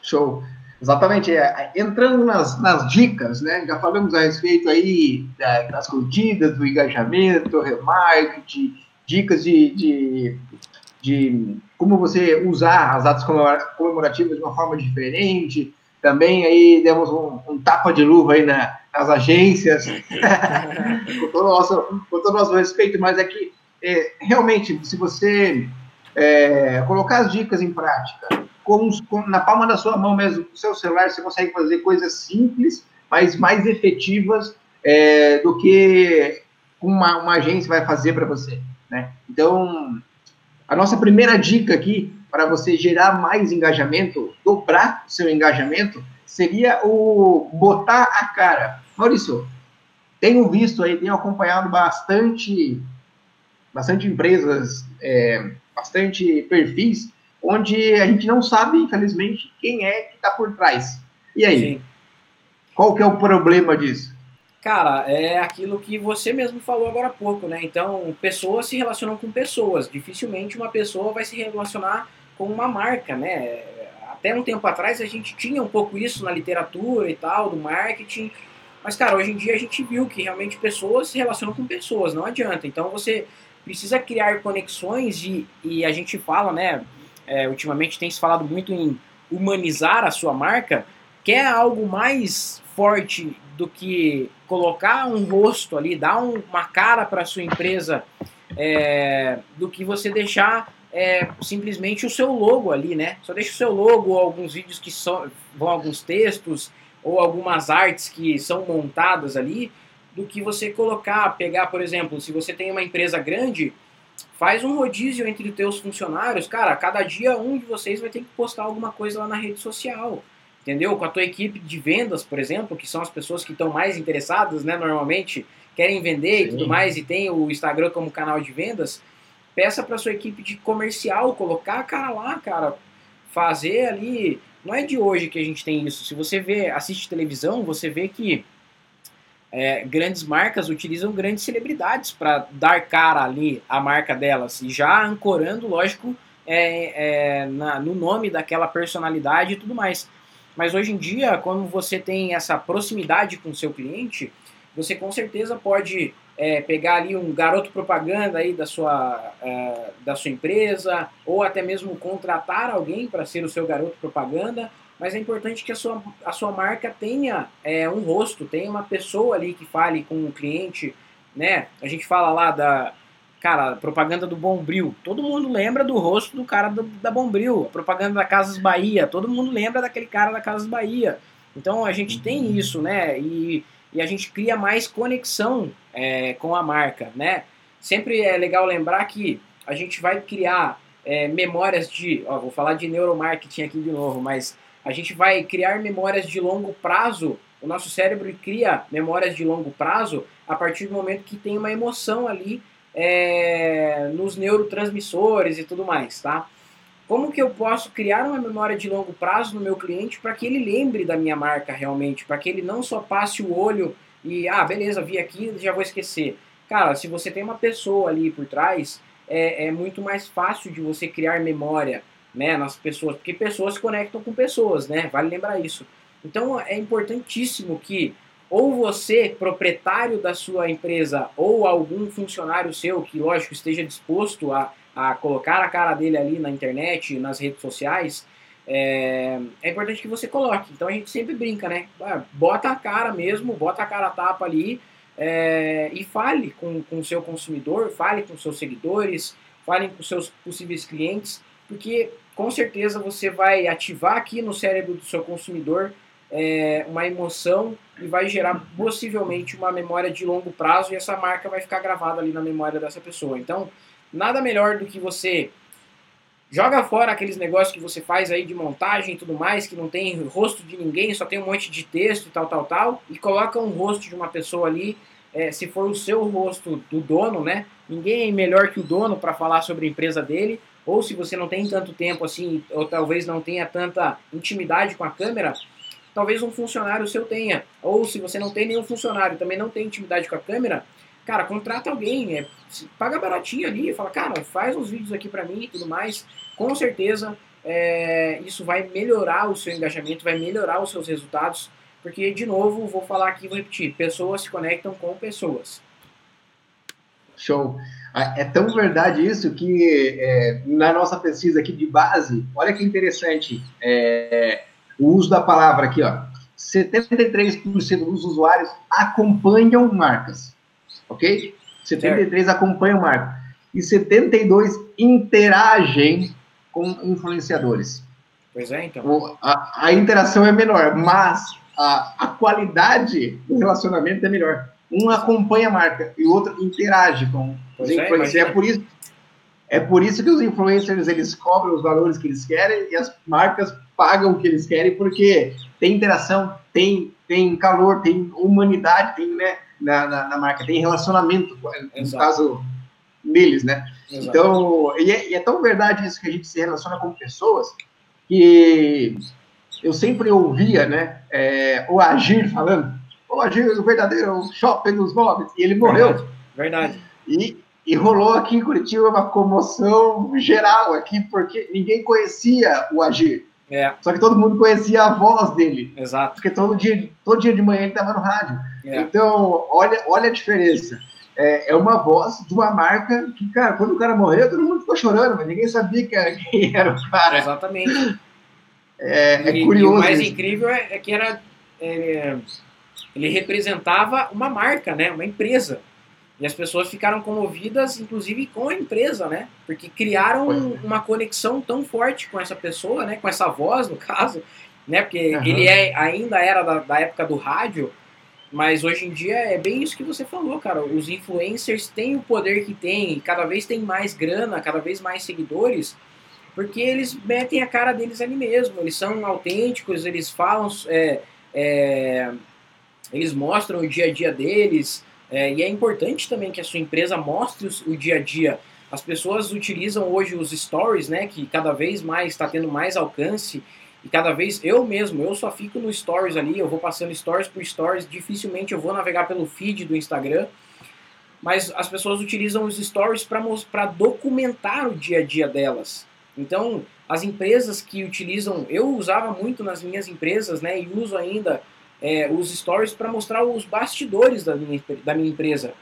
A: Show. Exatamente. É, entrando nas, nas dicas, né? Já falamos a respeito aí das curtidas, do engajamento, remarketing, dicas de, de, de como você usar as datas comemorativas de uma forma diferente. Também aí demos um, um tapa de luva aí na, nas agências, <laughs> com, todo o nosso, com todo nosso respeito, mas é que é, realmente, se você é, colocar as dicas em prática, com, com, na palma da sua mão mesmo, com o seu celular, você consegue fazer coisas simples, mas mais efetivas é, do que uma, uma agência vai fazer para você. Né? Então, a nossa primeira dica aqui para você gerar mais engajamento, dobrar seu engajamento, seria o botar a cara. Maurício, tenho visto aí, tenho acompanhado bastante bastante empresas, é, bastante perfis, onde a gente não sabe, infelizmente, quem é que está por trás. E aí? Sim. Qual que é o problema disso?
B: Cara, é aquilo que você mesmo falou agora há pouco, né? Então, pessoas se relacionam com pessoas. Dificilmente uma pessoa vai se relacionar com uma marca, né? Até um tempo atrás a gente tinha um pouco isso na literatura e tal, do marketing. Mas, cara, hoje em dia a gente viu que realmente pessoas se relacionam com pessoas, não adianta. Então, você precisa criar conexões e, e a gente fala, né? É, ultimamente tem se falado muito em humanizar a sua marca, que é algo mais forte do que colocar um rosto ali, dar um, uma cara para sua empresa, é, do que você deixar é, simplesmente o seu logo ali, né? Só deixa o seu logo, ou alguns vídeos que são, vão alguns textos, ou algumas artes que são montadas ali, do que você colocar, pegar, por exemplo, se você tem uma empresa grande, faz um rodízio entre os teus funcionários, cara, cada dia um de vocês vai ter que postar alguma coisa lá na rede social, entendeu? Com a tua equipe de vendas, por exemplo, que são as pessoas que estão mais interessadas, né, normalmente, querem vender Sim. e tudo mais, e tem o Instagram como canal de vendas, peça para sua equipe de comercial colocar a cara lá, cara, fazer ali, não é de hoje que a gente tem isso, se você vê, assiste televisão, você vê que é, grandes marcas utilizam grandes celebridades para dar cara ali à marca delas, e já ancorando, lógico, é, é, na, no nome daquela personalidade e tudo mais. Mas hoje em dia, quando você tem essa proximidade com o seu cliente, você com certeza pode é, pegar ali um garoto propaganda aí da sua, é, da sua empresa, ou até mesmo contratar alguém para ser o seu garoto propaganda, mas é importante que a sua, a sua marca tenha é, um rosto, tenha uma pessoa ali que fale com o cliente, né? A gente fala lá da, Cara, propaganda do Bombril. Todo mundo lembra do rosto do cara do, da Bombril. A propaganda da Casas Bahia. Todo mundo lembra daquele cara da Casas Bahia. Então a gente tem isso, né? E, e a gente cria mais conexão é, com a marca, né? Sempre é legal lembrar que a gente vai criar é, memórias de. Ó, vou falar de neuromarketing aqui de novo, mas a gente vai criar memórias de longo prazo. O nosso cérebro cria memórias de longo prazo a partir do momento que tem uma emoção ali é, nos neurotransmissores e tudo mais, tá? Como que eu posso criar uma memória de longo prazo no meu cliente para que ele lembre da minha marca realmente, para que ele não só passe o olho e, ah, beleza, vi aqui, já vou esquecer. Cara, se você tem uma pessoa ali por trás, é, é muito mais fácil de você criar memória né, nas pessoas, porque pessoas se conectam com pessoas, né? Vale lembrar isso. Então é importantíssimo que ou você, proprietário da sua empresa, ou algum funcionário seu que, lógico, esteja disposto a, a colocar a cara dele ali na internet, nas redes sociais, é, é, importante que você coloque. Então a gente sempre brinca, né? Ah, bota a cara mesmo, bota a cara a tapa ali é, e fale com o seu consumidor, fale com seus seguidores, fale com seus possíveis clientes, porque com certeza você vai ativar aqui no cérebro do seu consumidor é, uma emoção e vai gerar possivelmente uma memória de longo prazo e essa marca vai ficar gravada ali na memória dessa pessoa. Então, nada melhor do que você joga fora aqueles negócios que você faz aí de montagem e tudo mais, que não tem rosto de ninguém, só tem um monte de texto e tal, tal, tal, e coloca um rosto de uma pessoa ali, é, se for o seu rosto do dono, né? Ninguém é melhor que o dono para falar sobre a empresa dele, ou se você não tem tanto tempo assim, ou talvez não tenha tanta intimidade com a câmera, talvez um funcionário seu tenha. Ou se você não tem nenhum funcionário, também não tem intimidade com a câmera, cara, contrata alguém, é, paga baratinho ali, fala, cara, faz uns vídeos aqui para mim e tudo mais. Com certeza é, isso vai melhorar o seu engajamento, vai melhorar os seus resultados, porque, de novo, vou falar aqui, vou repetir, pessoas se conectam com pessoas.
A: Show. Ah, é tão verdade isso que é, na nossa pesquisa aqui de base, olha que interessante, é, o uso da palavra aqui, ó. 73% dos usuários acompanham marcas, ok? 73 certo. acompanham marcas. E 72 interagem com influenciadores.
B: Pois é, então.
A: A, a interação é menor, mas a, a qualidade do relacionamento é melhor. Um acompanha a marca e o outro interage com os é, influencers. É, é, por isso, é por isso que os influencers eles cobram os valores que eles querem e as marcas pagam o que eles querem, porque tem interação, tem, tem calor, tem humanidade, tem, né, na, na, na marca, tem relacionamento, no Exato. caso deles, né? Exato. Então, e é, e é, tão verdade isso que a gente se relaciona com pessoas, que eu sempre ouvia, né, é, o Agir falando, o Agir, o verdadeiro shopping dos móveis, e ele morreu.
B: Verdade.
A: E, e rolou aqui em Curitiba uma comoção geral aqui, porque ninguém conhecia o Agir. É. Só que todo mundo conhecia a voz dele.
B: Exato.
A: Porque todo dia, todo dia de manhã ele estava no rádio. É. Então, olha, olha a diferença. É, é, uma voz de uma marca que, cara, quando o cara morreu, todo mundo ficou chorando, mas ninguém sabia que era, <laughs> quem era o cara.
B: Exatamente.
A: É, é curioso.
B: E o mais isso. incrível é, é que era. É, ele representava uma marca, né? Uma empresa. E as pessoas ficaram comovidas, inclusive com a empresa, né? Porque criaram é. uma conexão tão forte com essa pessoa, né? Com essa voz, no caso, né? Porque uhum. ele é, ainda era da, da, época do rádio, mas hoje em dia é bem isso que você falou, cara. Os influencers têm o poder que têm, cada vez tem mais grana, cada vez mais seguidores, porque eles metem a cara deles ali mesmo. Eles são autênticos, eles falam, é, é, eles mostram o dia a dia deles. É, e é importante também que a sua empresa mostre o, dia a dia. As pessoas utilizam hoje os stories, né, que cada vez mais está tendo mais alcance e cada vez eu mesmo, eu só fico no stories ali, eu vou passando stories por stories, dificilmente eu vou navegar pelo feed do Instagram, mas as pessoas utilizam os stories para documentar o dia a dia delas. Então, as empresas que utilizam, eu usava muito nas minhas empresas, né, e uso ainda é, os stories para mostrar os bastidores da minha, da minha empresa.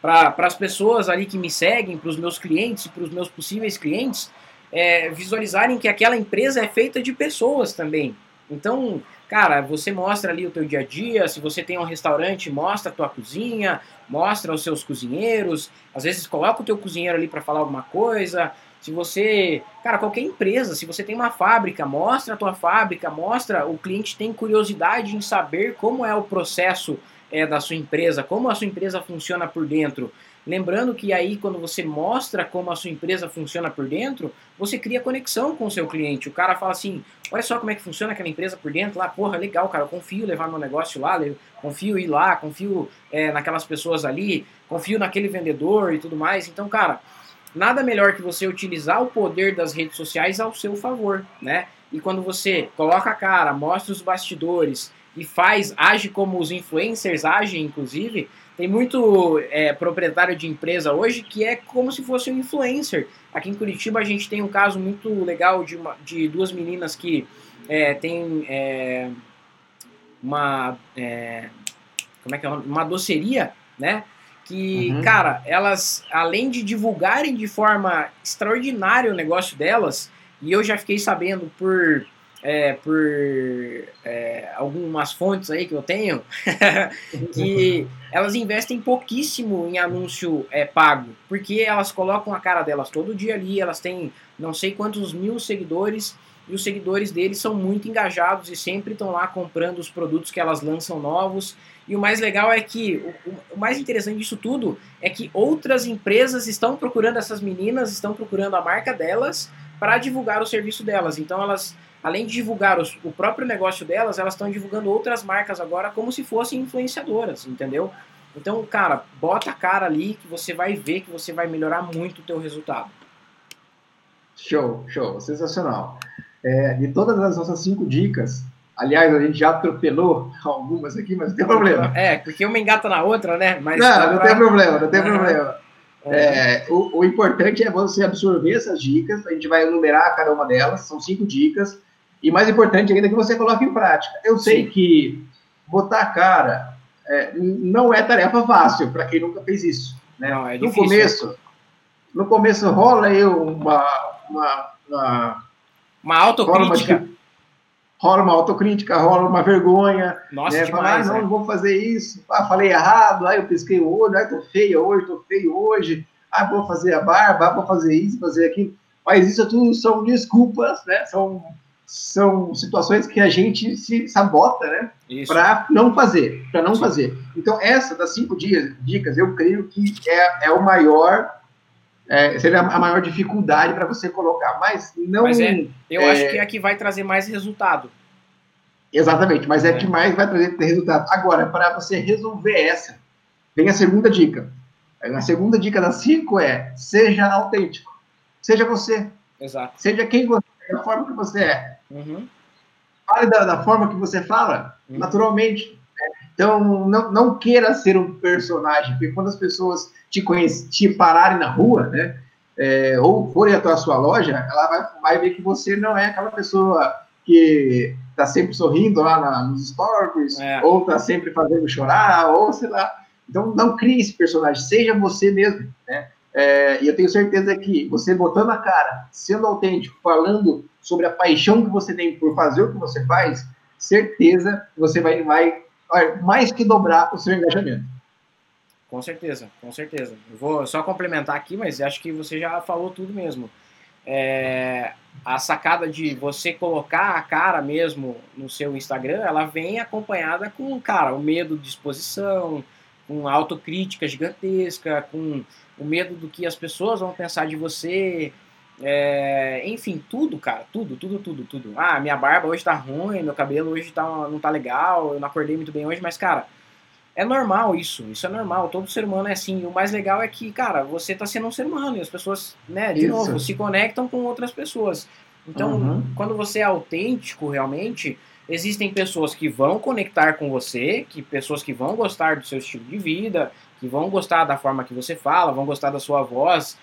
B: Para as pessoas ali que me seguem, para os meus clientes para os meus possíveis clientes, é, visualizarem que aquela empresa é feita de pessoas também. Então, cara, você mostra ali o teu dia a dia, se você tem um restaurante, mostra a tua cozinha, mostra os seus cozinheiros, às vezes coloca o teu cozinheiro ali para falar alguma coisa, se você, cara, qualquer empresa, se você tem uma fábrica, mostra a tua fábrica, mostra, o cliente tem curiosidade em saber como é o processo é, da sua empresa, como a sua empresa funciona por dentro. Lembrando que aí, quando você mostra como a sua empresa funciona por dentro, você cria conexão com o seu cliente. O cara fala assim: olha só como é que funciona aquela empresa por dentro lá, porra, legal, cara, eu confio levar meu negócio lá, confio ir lá, confio é, naquelas pessoas ali, confio naquele vendedor e tudo mais. Então, cara, nada melhor que você utilizar o poder das redes sociais ao seu favor, né? E quando você coloca a cara, mostra os bastidores e faz, age como os influencers agem, inclusive, tem muito é, proprietário de empresa hoje que é como se fosse um influencer. Aqui em Curitiba a gente tem um caso muito legal de, uma, de duas meninas que é, tem é, uma é, como é que é uma doceria, né? que, uhum. cara, elas, além de divulgarem de forma extraordinária o negócio delas, e eu já fiquei sabendo por, é, por é, algumas fontes aí que eu tenho, <laughs> que elas investem pouquíssimo em anúncio é, pago, porque elas colocam a cara delas todo dia ali, elas têm não sei quantos mil seguidores, e os seguidores deles são muito engajados e sempre estão lá comprando os produtos que elas lançam novos, e o mais legal é que, o, o, mais interessante disso tudo é que outras empresas estão procurando essas meninas, estão procurando a marca delas para divulgar o serviço delas. Então elas, além de divulgar os, o próprio negócio delas, elas estão divulgando outras marcas agora como se fossem influenciadoras, entendeu? Então, cara, bota a cara ali que você vai ver que você vai melhorar muito o teu resultado.
A: Show, show, sensacional. É, de todas as nossas cinco dicas, Aliás, a gente já atropelou algumas aqui, mas não tem problema.
B: É, porque uma engata na outra, né?
A: Mas não, não pra... tem problema, não tem problema. <laughs> É, o, o, importante é você absorver essas dicas, a gente vai enumerar cada uma delas, são cinco dicas, e mais importante ainda é que você coloque em prática. Eu sei Sim. que botar a cara é, não é tarefa fácil para quem nunca fez isso. Né? Não, é difícil, no começo, no começo rola aí uma, uma, uma,
B: uma autocrítica
A: rola uma autocrítica, rola uma vergonha. Nossa, né? demais, Falar, ah, não, não vou fazer isso. Ah, falei errado, aí eu pisquei o olho, aí tô feia hoje, tô feio hoje. Ah, vou fazer a barba, ah, vou fazer isso, fazer aquilo. Mas isso tudo são desculpas, né? São, são situações que a gente se sabota, né? Para não fazer, para não Sim. fazer. Então, essa das cinco dias, dicas, eu creio que é, é o maior é, seria a maior dificuldade para você colocar. Mas não. Mas
B: é, eu é, acho que é a que vai trazer mais resultado.
A: Exatamente, mas é, a que mais vai trazer resultado. Agora, para você resolver essa, vem a segunda dica. A segunda dica das cinco é: seja autêntico. Seja você.
B: Exato.
A: Seja quem você é, forma que você é. Uhum. Fale da, da, forma que você fala, uhum. naturalmente. Então, não, não queira ser um personagem, porque quando as pessoas te, conhecem, te pararem na rua, né, é, ou forem até a sua loja, ela vai, vai ver que você não é aquela pessoa que está sempre sorrindo lá na, nos stories, é. ou está sempre fazendo chorar, ou sei lá. Então, não crie esse personagem, seja você mesmo, né? É, e eu tenho certeza que você botando a cara, sendo autêntico, falando sobre a paixão que você tem por fazer o que você faz, certeza você vai, vai mais que dobrar o seu engajamento.
B: Com certeza, com certeza. Eu vou só complementar aqui, mas acho que você já falou tudo mesmo. É, a sacada de você colocar a cara mesmo no seu Instagram, ela vem acompanhada com, cara, o medo de exposição, com autocrítica gigantesca, com o medo do que as pessoas vão pensar de você, é, enfim, tudo, cara, tudo, tudo, tudo, tudo. Ah, minha barba hoje tá ruim, meu cabelo hoje tá, não tá legal, eu não acordei muito bem hoje, mas, cara, é normal isso, isso é normal, todo ser humano é assim. E o mais legal é que, cara, você tá sendo um ser humano e as pessoas, né, de isso. novo, se conectam com outras pessoas. Então, uhum. quando você é autêntico realmente, existem pessoas que vão conectar com você, que pessoas que vão gostar do seu estilo de vida, que vão gostar da forma que você fala, vão gostar da sua voz,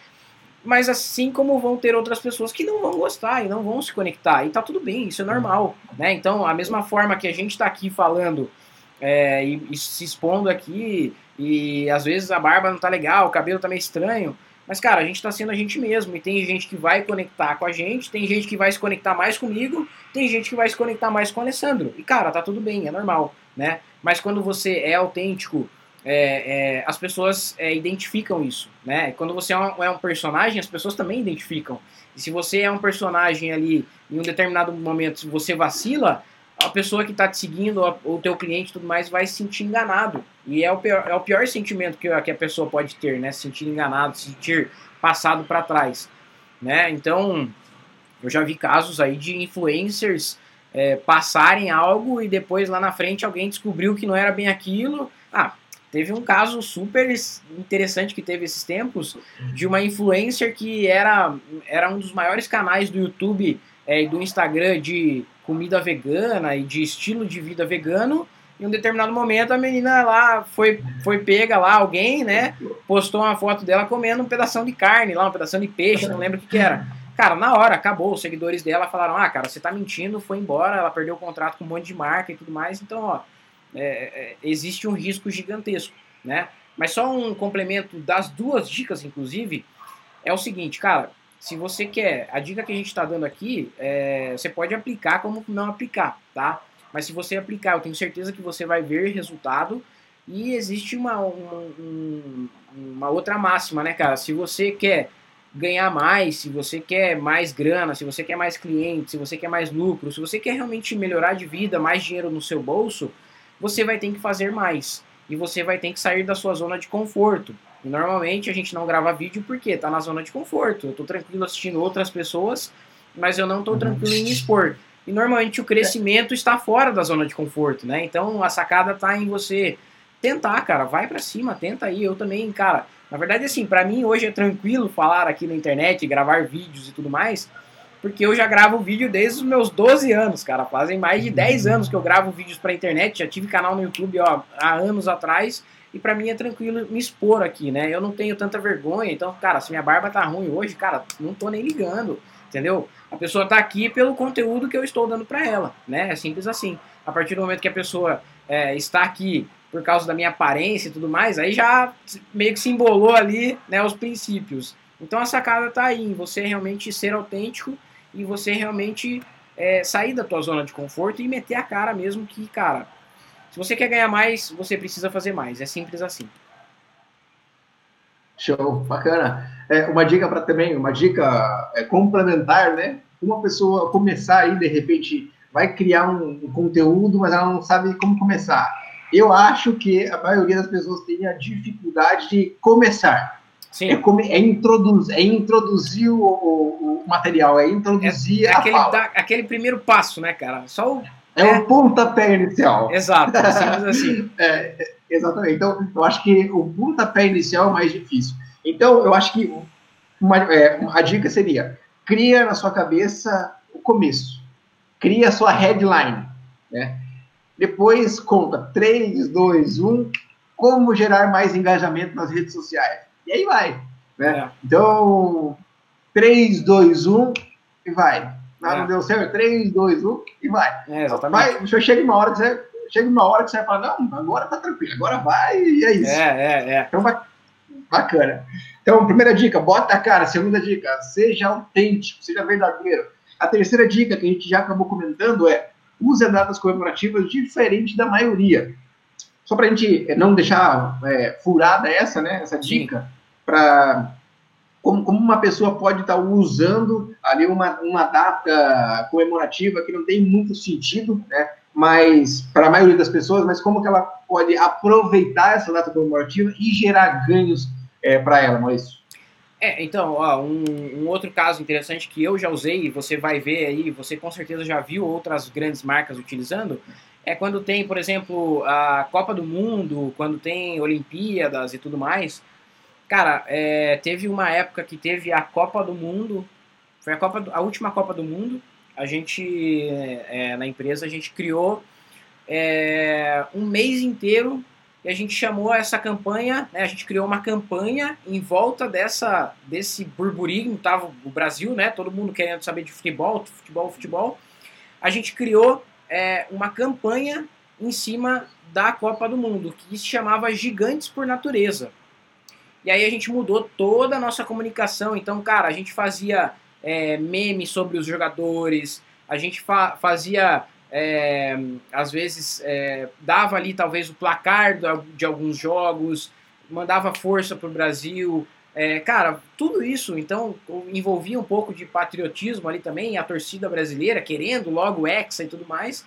B: mas assim como vão ter outras pessoas que não vão gostar e não vão se conectar. E tá tudo bem, isso é normal. Né? Então, a mesma forma que a gente está aqui falando é, e, e, se expondo aqui, e às vezes a barba não tá legal, o cabelo tá meio estranho, Mas, cara, a gente está sendo a gente mesmo. E tem gente que vai conectar com a gente, tem gente que vai se conectar mais comigo, tem gente que vai se conectar mais com o Alessandro. E, cara, tá tudo bem, é normal, né? Mas quando você é autêntico, é, é, as pessoas é, identificam isso, né? Quando você é um, é um, personagem, as pessoas também identificam. E se você é um personagem ali, em um determinado momento, você vacila, a pessoa que está te seguindo, o teu cliente e tudo mais, vai se sentir enganado. E é o pior, é o pior sentimento que a, que a pessoa pode ter, né? Se sentir enganado, se sentir passado para trás, né? Então, eu já vi casos aí de influencers é, passarem algo e depois lá na frente alguém descobriu que não era bem aquilo. Ah, teve um caso super interessante que teve esses tempos de uma influencer que era, era um dos maiores canais do YouTube é, e do Instagram de comida vegana e de estilo de vida vegano. Em um determinado momento a menina lá foi, foi pega lá, alguém, né? Postou uma foto dela comendo um pedaço de carne lá, um pedaço de peixe, não lembro o que, que era. Cara, na hora, acabou. Os seguidores dela falaram: Ah, cara, você tá mentindo, foi embora, ela perdeu o contrato com um monte de marca e tudo mais. Então, ó, é, é, existe um risco gigantesco, né? Mas só um complemento das duas dicas, inclusive, é o seguinte, cara, se você quer, a dica que a gente está dando aqui, é, você pode aplicar como não aplicar, tá? Mas se você aplicar, eu tenho certeza que você vai ver resultado. E existe uma, um, uma outra máxima, né, cara? Se você quer ganhar mais, se você quer mais grana, se você quer mais clientes, se você quer mais lucro, se você quer realmente melhorar de vida, mais dinheiro no seu bolso, você vai ter que fazer mais. E você vai ter que sair da sua zona de conforto. E normalmente a gente não grava vídeo porque tá na zona de conforto. Eu tô tranquilo assistindo outras pessoas, mas eu não tô uhum. tranquilo em me expor. E normalmente o crescimento está fora da zona de conforto, né? Então a sacada tá em você tentar, cara, vai para cima, tenta aí. Eu também, cara, na verdade assim, para mim hoje é tranquilo falar aqui na internet, gravar vídeos e tudo mais, porque eu já gravo vídeo desde os meus 12 anos, cara. Fazem mais de 10 anos que eu gravo vídeos pra internet, já tive canal no YouTube, ó, há anos atrás e para mim é tranquilo me expor aqui, né? Eu não tenho tanta vergonha, então, cara, se minha barba tá ruim hoje, cara, não tô nem ligando, entendeu? A pessoa tá aqui pelo conteúdo que eu estou dando para ela, né? É simples assim. A partir do momento que a pessoa é, está aqui por causa da minha aparência e tudo mais, aí já meio que simbolou ali, né, os princípios. Então a sacada tá aí, você realmente ser autêntico e você realmente é, sair da tua zona de conforto e meter a cara mesmo que, cara, se você quer ganhar mais, você precisa fazer mais. É simples assim.
A: Show, bacana. É, uma dica para também, uma dica é, complementar, né? Uma pessoa começar aí, de repente, vai criar um, um, conteúdo, mas ela não sabe como começar. Eu acho que a maioria das pessoas tem a dificuldade de começar. Sim. É, come, é, introduz, é introduzir o, o, o, material, é introduzir é,
B: é aquele, da, aquele primeiro passo, né, cara? Só o
A: é, é o pontapé inicial.
B: Exato, <laughs> assim.
A: é, exatamente. Então, eu acho que o pontapé inicial é o mais difícil. Então, eu acho que uma, é, a dica seria: cria na sua cabeça o começo, cria a sua headline, né? Depois conta 3, 2, 1, como gerar mais engajamento nas redes sociais. E aí vai. Né? É. Então, 3, 2, 1 e vai. Ah, não deu certo, 3, 2, 1 e vai.
B: É, exatamente.
A: Vai, chega uma hora que você. Chega uma hora que você vai falar, não, agora tá tranquilo, agora vai e é isso.
B: É, é, é.
A: Então, bacana. Então, primeira dica, bota a cara. Segunda dica, seja autêntico, seja verdadeiro. A terceira dica, que a gente já acabou comentando, é use datas comemorativas diferente da maioria. Só para a gente não deixar é, furada essa, né, essa dica, para como, como uma pessoa pode estar usando ali uma, uma data comemorativa que não tem muito sentido, né? Mas para a maioria das pessoas, mas como que ela pode aproveitar essa data comemorativa e gerar ganhos é, para ela, Maurício?
B: É, então, ó, um, um, outro caso interessante que eu já usei, e você vai ver aí, você com certeza já viu outras grandes marcas utilizando, é quando tem, por exemplo, a Copa do Mundo, quando tem Olimpíadas e tudo mais, Cara, é, teve uma época que teve a Copa do Mundo, foi a, Copa do, a última Copa do Mundo, a gente, é, na empresa, a gente criou é, um mês inteiro e a gente chamou essa campanha, né, a gente criou uma campanha em volta dessa, desse burburinho, tava o Brasil, né, todo mundo querendo saber de futebol, futebol, futebol. A gente criou é, uma campanha em cima da Copa do Mundo, que se chamava Gigantes por Natureza. E aí a gente mudou toda a nossa comunicação. Então, cara, a gente fazia é, memes sobre os jogadores, a gente fa fazia, é, às vezes, é, dava ali talvez o placar de alguns jogos, mandava força para o Brasil. É, cara, tudo isso, então, envolvia um pouco de patriotismo ali também, a torcida brasileira querendo logo Hexa e tudo mais.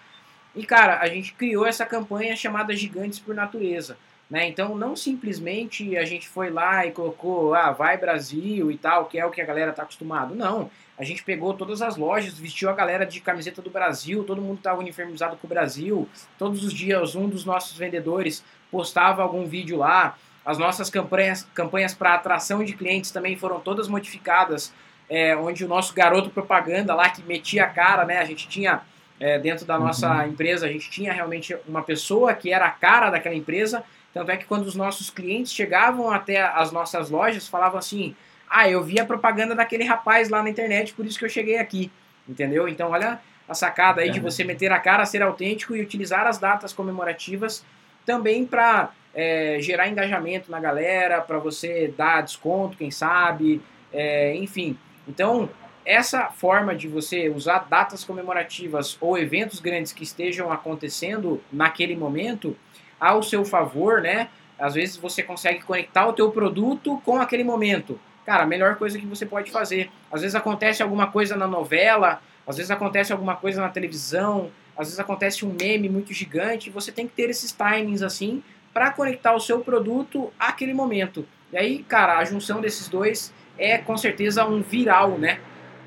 B: E, cara, a gente criou essa campanha chamada Gigantes por Natureza. Né? Então, não simplesmente a gente foi lá e colocou, ah, vai Brasil e tal, que é o que a galera está acostumado. Não. A gente pegou todas as lojas, vestiu a galera de camiseta do Brasil, todo mundo estava uniformizado com o Brasil. Todos os dias, um dos nossos vendedores postava algum vídeo lá. As nossas campanhas, campanhas para atração de clientes também foram todas modificadas, é, onde o nosso garoto propaganda lá que metia a cara, né? A gente tinha é, dentro da nossa uhum. empresa, a gente tinha realmente uma pessoa que era a cara daquela empresa. Tanto é que quando os nossos clientes chegavam até as nossas lojas, falavam assim: Ah, eu vi a propaganda daquele rapaz lá na internet, por isso que eu cheguei aqui. Entendeu? Então, olha a sacada aí de você meter a cara, ser autêntico e utilizar as datas comemorativas também para é, gerar engajamento na galera, para você dar desconto, quem sabe, é, enfim. Então, essa forma de você usar datas comemorativas ou eventos grandes que estejam acontecendo naquele momento ao seu favor, né? Às vezes você consegue conectar o teu produto com aquele momento. Cara, a melhor coisa que você pode fazer. Às vezes acontece alguma coisa na novela, às vezes acontece alguma coisa na televisão, às vezes acontece um meme muito gigante, você tem que ter esses timings assim para conectar o seu produto àquele momento. E aí, cara, a junção desses dois é com certeza um viral, né?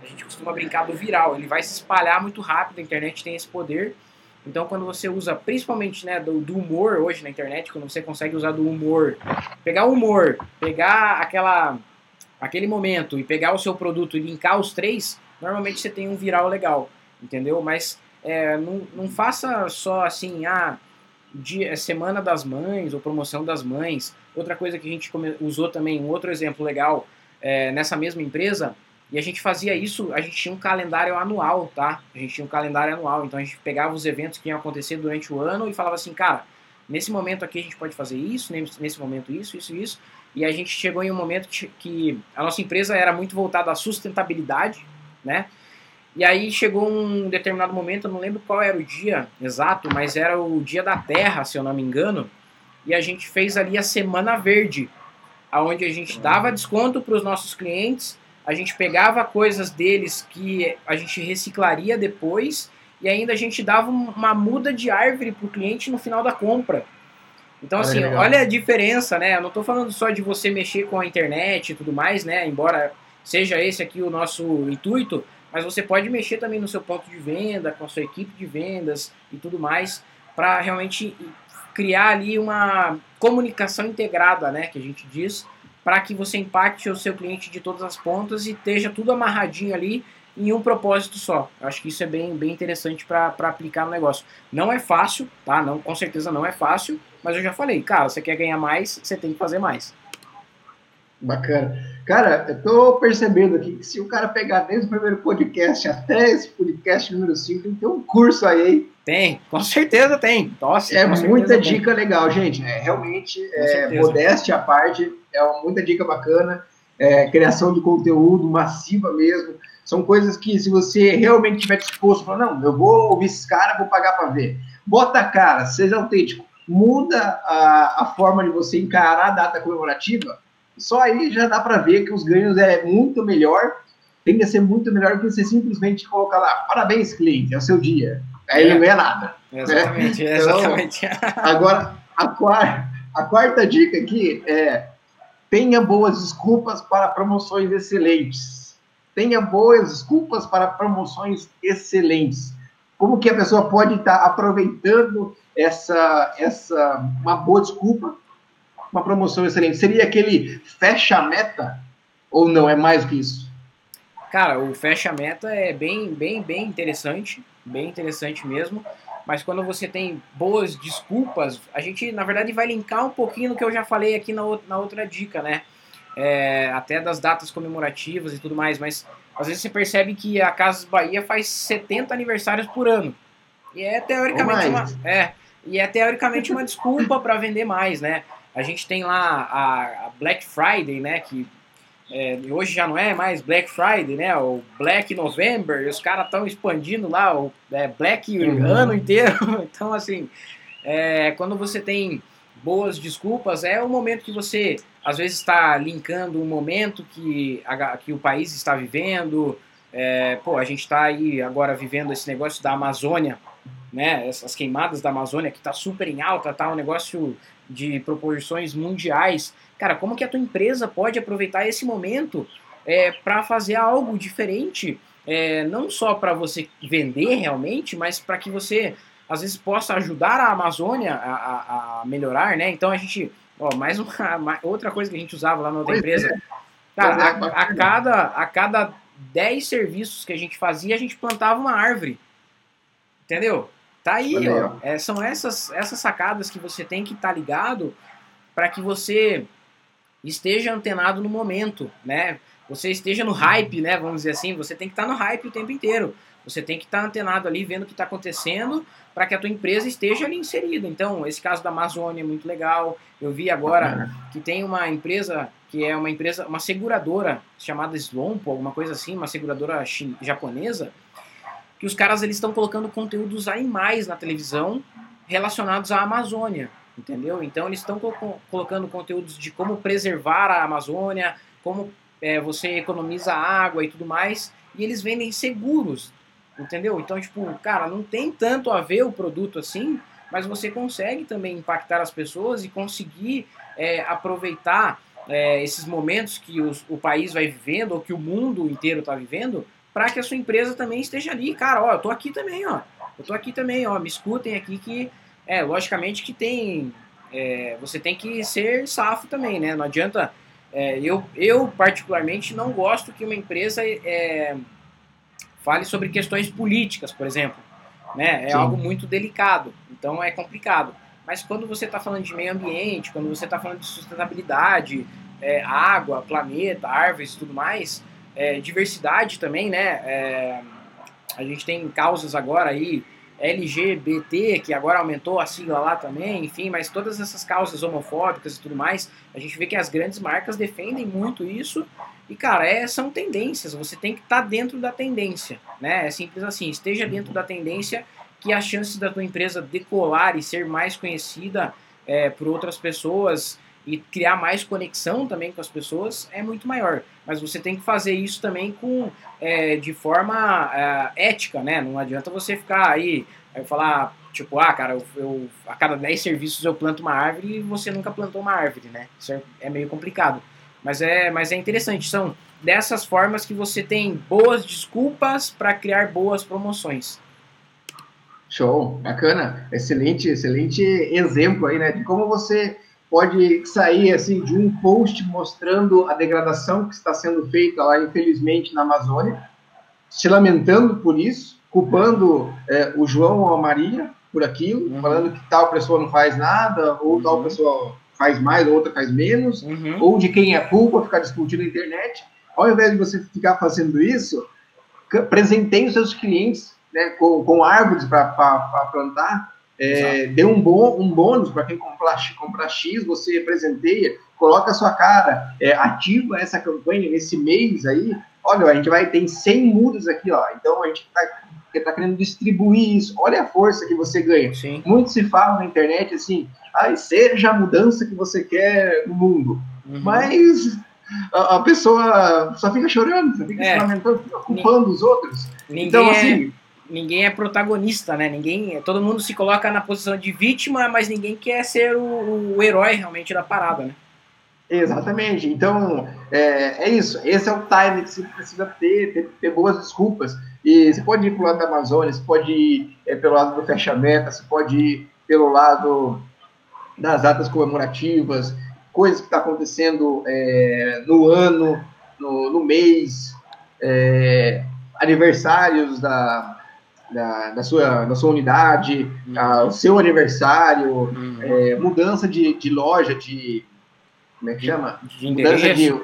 B: A gente costuma brincar do viral, ele vai se espalhar muito rápido, a internet tem esse poder. Então, quando você usa, principalmente né, do, do, humor hoje na internet, quando você consegue usar do humor, pegar o humor, pegar aquela, aquele momento e pegar o seu produto e linkar os três, normalmente você tem um viral legal, entendeu? Mas é, não, não faça só assim, ah, dia, é Semana das Mães ou Promoção das Mães. Outra coisa que a gente usou também, um outro exemplo legal, é, nessa mesma empresa, e a gente fazia isso, a gente tinha um calendário anual, tá? A gente tinha um calendário anual, então a gente pegava os eventos que iam acontecer durante o ano e falava assim, cara, nesse momento aqui a gente pode fazer isso, nesse momento isso, isso, isso. E a gente chegou em um momento que a nossa empresa era muito voltada à sustentabilidade, né? E aí chegou um determinado momento, eu não lembro qual era o dia exato, mas era o dia da Terra, se eu não me engano, e a gente fez ali a Semana Verde, aonde a gente dava desconto para os nossos clientes a gente pegava coisas deles que a gente reciclaria depois e ainda a gente dava uma muda de árvore para o cliente no final da compra. Então, assim, é olha a diferença, né? Eu não estou falando só de você mexer com a internet e tudo mais, né? Embora seja esse aqui o nosso intuito, mas você pode mexer também no seu ponto de venda, com a sua equipe de vendas e tudo mais, para realmente criar ali uma comunicação integrada, né? Que a gente diz, para que você impacte o seu cliente de todas as pontas e esteja tudo amarradinho ali em um propósito só. Eu acho que isso é bem, bem interessante para aplicar no negócio. Não é fácil, tá? Não, com certeza não é fácil, mas eu já falei, cara, você quer ganhar mais, você tem que fazer mais.
A: Bacana. Cara, eu tô percebendo aqui que se o cara pegar desde o primeiro podcast até esse podcast número 5, tem um curso aí, hein?
B: Tem, com certeza tem.
A: É muita dica tem. legal, gente. É, realmente, é, modéstia à parte, é uma, muita dica bacana. É, criação de conteúdo massiva mesmo. São coisas que, se você realmente estiver disposto, falar, não, eu vou ouvir esses caras, vou pagar para ver. Bota a cara, seja autêntico. Muda a, a forma de você encarar a data comemorativa só aí já dá para ver que os ganhos é muito melhor, tem que ser muito melhor do que você simplesmente colocar lá, parabéns, cliente, é o seu dia. Aí é. ele não ganha nada.
B: Exatamente, né? exatamente. Então, <laughs>
A: agora, a quarta, a quarta dica aqui é tenha boas desculpas para promoções excelentes. Tenha boas desculpas para promoções excelentes. Como que a pessoa pode estar aproveitando essa, essa uma boa desculpa uma promoção excelente? Seria aquele fecha-meta ou não? É mais do que isso?
B: Cara, o fecha-meta é bem, bem, bem interessante, bem interessante mesmo. Mas quando você tem boas desculpas, a gente, na verdade, vai linkar um pouquinho no que eu já falei aqui na, na outra dica, né? É, até das datas comemorativas e tudo mais, mas às vezes você percebe que a Casas Bahia faz 70 aniversários por ano. E é teoricamente uma, é, e é teoricamente uma desculpa para vender mais, né? A gente tem lá a, a Black Friday, né? Que é, hoje já não é mais Black Friday, né? O Black November, os caras estão expandindo lá o é, Black uhum. ano inteiro. <laughs> Então, assim, é, quando você tem boas desculpas, é o momento que você às vezes está linkando um momento que, a, que o país está vivendo. É, pô, a gente está aí agora vivendo esse negócio da Amazônia, né? Essas queimadas da Amazônia que está super em alta, tá um negócio de proporções mundiais. Cara, como que a tua empresa pode aproveitar esse momento é, para fazer algo diferente? É, não só para você vender realmente, mas para que você às vezes possa ajudar a Amazônia a, a, a melhorar, né? Então a gente, ó, mais uma <laughs> outra coisa que a gente usava lá na outra empresa. É. Cara, a, é a, cada, a cada 10 serviços que a gente fazia, a gente plantava uma árvore. Entendeu? Tá aí, ó. É, são essas, essas sacadas que você tem que estar tá ligado para que você esteja antenado no momento, né? Você esteja no hype, né? Vamos dizer assim, você tem que estar tá no hype o tempo inteiro. Você tem que estar tá antenado ali, vendo o que está acontecendo, para que a tua empresa esteja ali inserida. Então, esse caso da Amazônia é muito legal. Eu vi agora que tem uma empresa que é uma empresa, uma seguradora chamada Slompo, alguma coisa assim, uma seguradora japonesa, que os caras eles estão colocando conteúdos animais na televisão relacionados à Amazônia, entendeu? Então eles estão co colocando conteúdos de como preservar a Amazônia, como é, você economiza água e tudo mais, e eles vendem seguros, entendeu? Então, tipo, cara, não tem tanto a ver o produto assim, mas você consegue também impactar as pessoas e conseguir é, aproveitar é, esses momentos que os, o país vai vivendo, ou que o mundo inteiro está vivendo, para que a sua empresa também esteja ali. Cara, ó, eu tô aqui também, ó. Eu tô aqui também, ó. Me escutem aqui que, é, logicamente que tem. É, você tem que ser safo também, né? Não adianta. É, eu, eu, particularmente, não gosto que uma empresa é, fale sobre questões políticas, por exemplo. Né? É Sim. algo muito delicado, então é complicado. Mas quando você está falando de meio ambiente, quando você está falando de sustentabilidade, é, água, planeta, árvores e tudo mais, é, diversidade também, né? É, a gente tem causas agora aí, LGBT, que agora aumentou a sigla lá também, enfim, mas todas essas causas homofóbicas e tudo mais, a gente vê que as grandes marcas defendem muito isso. E, cara, é, são tendências, você tem que estar tá dentro da tendência, né? É simples assim, esteja dentro da tendência que a chance da tua empresa decolar e ser mais conhecida é, por outras pessoas e criar mais conexão também com as pessoas é muito maior. Mas você tem que fazer isso também com é, de forma é, ética, né? Não adianta você ficar aí, aí falar, tipo, ah, cara, eu, eu, a cada 10 serviços eu planto uma árvore e você nunca plantou uma árvore, né? Isso é, é meio complicado. Mas é, mas é interessante, são dessas formas que você tem boas desculpas para criar boas promoções.
A: Show, bacana, excelente, excelente exemplo aí, né, de como você pode sair assim de um post mostrando a degradação que está sendo feita lá, infelizmente, na Amazônia, se lamentando por isso, culpando é, o João ou a Maria por aquilo, uhum. falando que tal pessoa não faz nada, ou uhum. tal pessoa faz mais, outra faz menos, uhum. ou de quem é culpa, ficar discutindo na internet. Ao invés de você ficar fazendo isso, presenteie os seus clientes né, com, com árvores para plantar, é, dê um, bom, um bônus para quem comprar, comprar X, você presenteia, coloca a sua cara, é, ativa essa campanha nesse mês aí. Olha, a gente vai ter 100 mudas aqui, ó. Então a gente está tá querendo distribuir isso. Olha a força que você ganha. Sim. Muito se fala na internet assim, ah, seja a mudança que você quer no mundo. Uhum. Mas a, a, pessoa só fica chorando, só fica é. se lamentando, fica culpando os outros.
B: Ninguém então, assim. É ninguém é protagonista, né? Ninguém, todo mundo se coloca na posição de vítima, mas ninguém quer ser o, o herói realmente da parada, né?
A: Exatamente. Então, é, é, isso. Esse é o time que você precisa ter, ter, ter boas desculpas. E você pode ir para o lado da Amazônia, você pode ir é, pelo lado do fechamento, você pode ir pelo lado das datas comemorativas, coisas que estão tá acontecendo é, no ano, no, no mês, é, aniversários da, da, da, sua, da sua unidade, uhum. o seu aniversário, uhum. é, mudança de, de loja, de. Como é que chama?
B: De mudança de.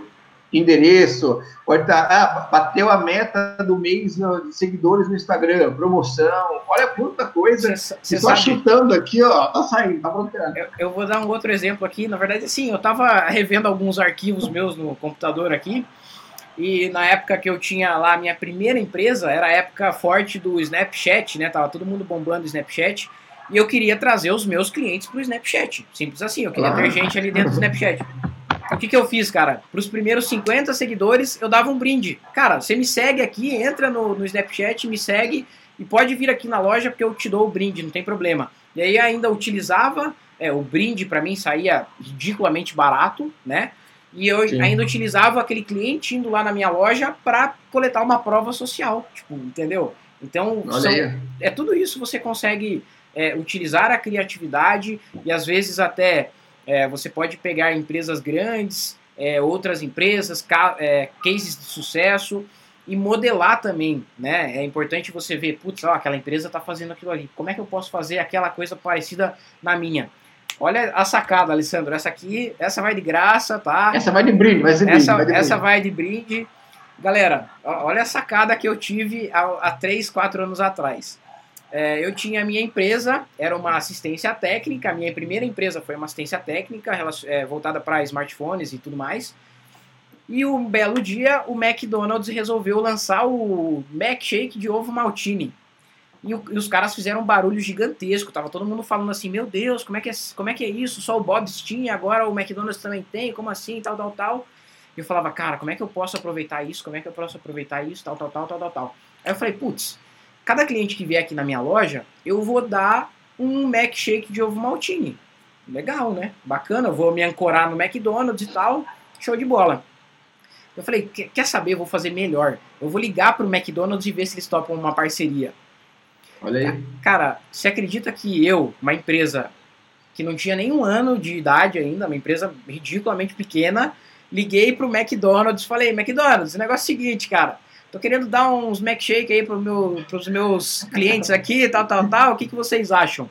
A: endereço, pode estar, tá, ah, bateu a meta do mês de seguidores no Instagram, promoção, olha quanta coisa. Você só sabe... chutando aqui, ó, tá saindo, tá
B: bloqueando. Eu, eu, vou dar um outro exemplo aqui, na verdade, sim, eu tava revendo alguns arquivos meus no computador aqui, e na época que eu tinha lá a minha primeira empresa, era a época forte do Snapchat, né, tava todo mundo bombando o Snapchat, e eu queria trazer os meus clientes pro Snapchat, simples assim, eu queria ter gente ali dentro do Snapchat. O que, que eu fiz, cara? Para os primeiros 50 seguidores, eu dava um brinde. Cara, você me segue aqui, entra no, no Snapchat, me segue e pode vir aqui na loja porque eu te dou o brinde, não tem problema. E aí ainda utilizava, é, o brinde para mim saía ridiculamente barato, né? E eu Sim. ainda utilizava aquele cliente indo lá na minha loja para coletar uma prova social, tipo, entendeu? Então, são, é tudo isso você consegue é, utilizar a criatividade e às vezes até é, você pode pegar empresas grandes, é, outras empresas, ca é, cases de sucesso e modelar também, né? É importante você ver, putz, ó, aquela empresa está fazendo aquilo ali. Como é que eu posso fazer aquela coisa parecida na minha? Olha a sacada, Alessandro. Essa aqui, essa vai de graça, tá?
A: Essa vai de brinde, vai de brinde.
B: Essa,
A: vai de,
B: essa vai de brinde. Galera, olha a sacada que eu tive há, há 3, 4 anos atrás. É, eu tinha a minha empresa, era uma assistência técnica, a minha primeira empresa foi uma assistência técnica é, voltada para smartphones e tudo mais. E um belo dia, o McDonald's resolveu lançar o Mac Shake de ovo maltine. E, o, e, os caras fizeram um barulho gigantesco, tava todo mundo falando assim, meu Deus, como é que é, como é, que é isso? Só o Bob's tinha, agora o McDonald's também tem, como assim, tal, tal, tal. E eu falava, cara, como é que eu posso aproveitar isso? Como é que eu posso aproveitar isso? Tal, tal, tal, tal, tal, tal. Aí eu falei, putz, cada cliente que vier aqui na minha loja, eu vou dar um Mac Shake de ovo maltine. Legal, né? Bacana, eu vou me ancorar no McDonald's e tal, show de bola. Eu falei, quer saber, eu vou fazer melhor. Eu vou ligar pro McDonald's e ver se eles topam uma parceria.
A: Olha aí.
B: Cara, você acredita que eu, uma empresa que não tinha nenhum ano de idade ainda, uma empresa ridiculamente pequena, liguei pro McDonald's falei, McDonald's, o negócio é o seguinte, cara, Tô querendo dar uns milkshake aí pro meu, pros meus clientes aqui, tal, tal, tal. O que, que vocês acham?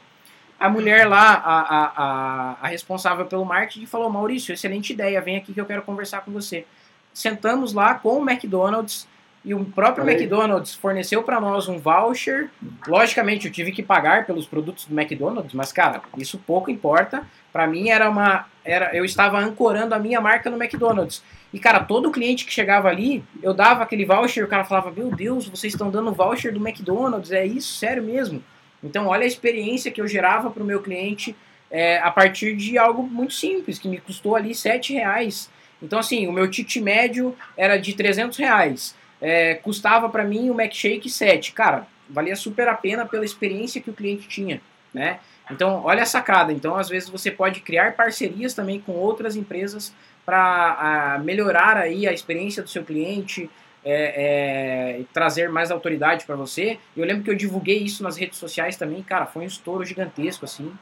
B: A mulher lá, a, a, a, a responsável pelo marketing, falou: Maurício, excelente ideia, vem aqui que eu quero conversar com você. Sentamos lá com o McDonald's e o próprio Aí. McDonald's forneceu para nós um voucher. Logicamente, eu tive que pagar pelos produtos do McDonald's, mas cara, isso pouco importa. Para mim era uma, era, eu estava ancorando a minha marca no McDonald's. E, cara, todo cliente que chegava ali, eu dava aquele voucher, o cara falava, meu Deus, vocês estão dando voucher do McDonald's, é isso? Sério mesmo? Então, olha a experiência que eu gerava para o meu cliente é, a partir de algo muito simples, que me custou ali 7 reais. Então, assim, o meu ticket médio era de 300 reais. É, custava para mim o McShake 7. Cara, valia super a pena pela experiência que o cliente tinha, né? Então, olha a sacada. Então, às vezes você pode criar parcerias também com outras empresas para melhorar aí a experiência do seu cliente, é, é, trazer mais autoridade para você. Eu lembro que eu divulguei isso nas redes sociais também, cara, foi um estouro gigantesco assim.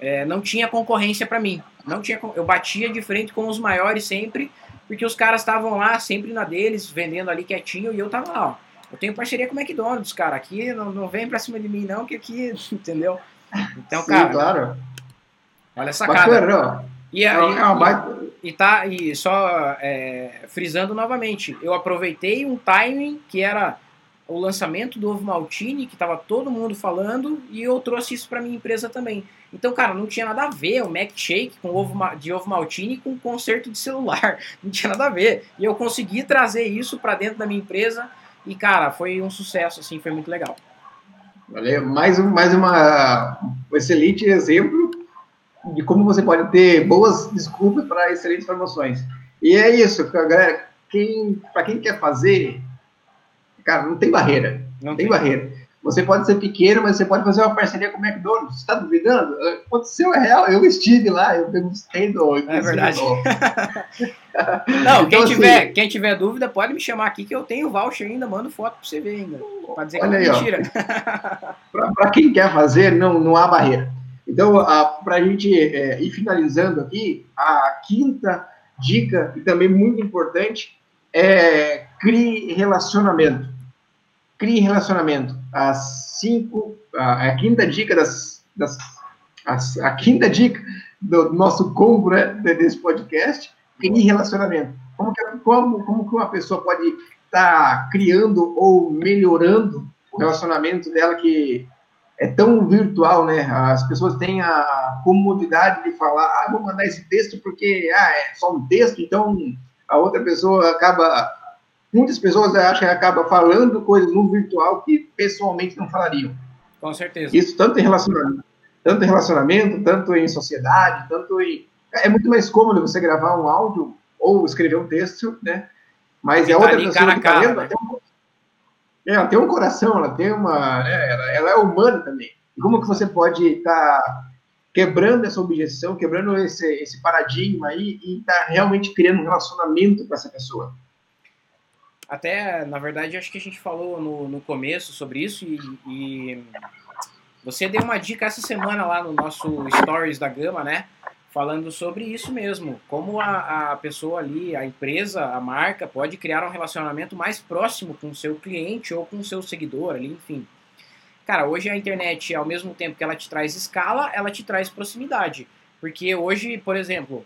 B: É, não tinha concorrência para mim, não tinha, eu batia de frente com os maiores sempre, porque os caras estavam lá sempre na deles, vendendo ali quietinho e eu tava lá, ó. Eu tenho parceria com o McDonald's, cara. Aqui não, não vem pra cima de mim, não, que aqui, <laughs> entendeu? Então, Sim, cara.
A: Claro.
B: Olha essa cara. E, aí, é uma baita e tá e só é, frisando novamente, eu aproveitei um timing que era o lançamento do ovo maltine que estava todo mundo falando e eu trouxe isso para minha empresa também. Então, cara, não tinha nada a ver o Mac Shake com ovo de ovo maltine com conserto de celular, <laughs> não tinha nada a ver. E eu consegui trazer isso para dentro da minha empresa e, cara, foi um sucesso, assim, foi muito legal.
A: Valeu, mais um, mais uma um excelente exemplo de como você pode ter boas desculpas para excelentes promoções. E é isso, galera. Quem, para quem quer fazer, cara, não tem barreira. Não tem, tem barreira. Você pode ser pequeno, mas você pode fazer uma parceria com o McDonald's. Você está duvidando? Aconteceu, é real. Eu estive lá, eu gostei do.
B: É verdade. não, <laughs> então, quem, assim, tiver, quem tiver dúvida, pode me chamar aqui que eu tenho voucher ainda, mando foto para você ver ainda. Para dizer que é mentira. <laughs>
A: Para quem quer fazer, não, não há barreira. Então, para a gente é, ir finalizando aqui, a quinta dica, e também muito importante, é crie relacionamento. Crie relacionamento. As cinco, a, a quinta dica das, das as, a quinta dica do nosso combo né, desse podcast, crie relacionamento. Como que, como, como que uma pessoa pode estar tá criando ou melhorando o relacionamento dela que é tão virtual, né? As pessoas têm a comodidade de falar, ah, vou mandar esse texto porque ah, é só um texto, então a outra pessoa acaba. Muitas pessoas acham que acaba falando coisas no virtual que pessoalmente não falariam.
B: Com certeza.
A: Isso tanto em relacionamento, tanto em relacionamento, tanto em sociedade, tanto em. É muito mais cômodo você gravar um áudio ou escrever um texto, né? Mas é outra pessoa cara que tá lendo, né? É, ela tem um coração, ela tem uma. Né, ela, ela, é humana também. E como que você pode estar tá quebrando essa objeção, quebrando esse, esse paradigma aí e estar tá realmente criando um relacionamento com essa pessoa?
B: Até, na verdade, acho que a gente falou no, no começo sobre isso e, e você deu uma dica essa semana lá no nosso Stories da Gama, né? falando sobre isso mesmo, como a, a pessoa ali, a empresa, a marca pode criar um relacionamento mais próximo com o seu cliente ou com o seu seguidor ali, enfim. Cara, hoje a internet, ao mesmo tempo que ela te traz escala, ela te traz proximidade. Porque hoje, por exemplo,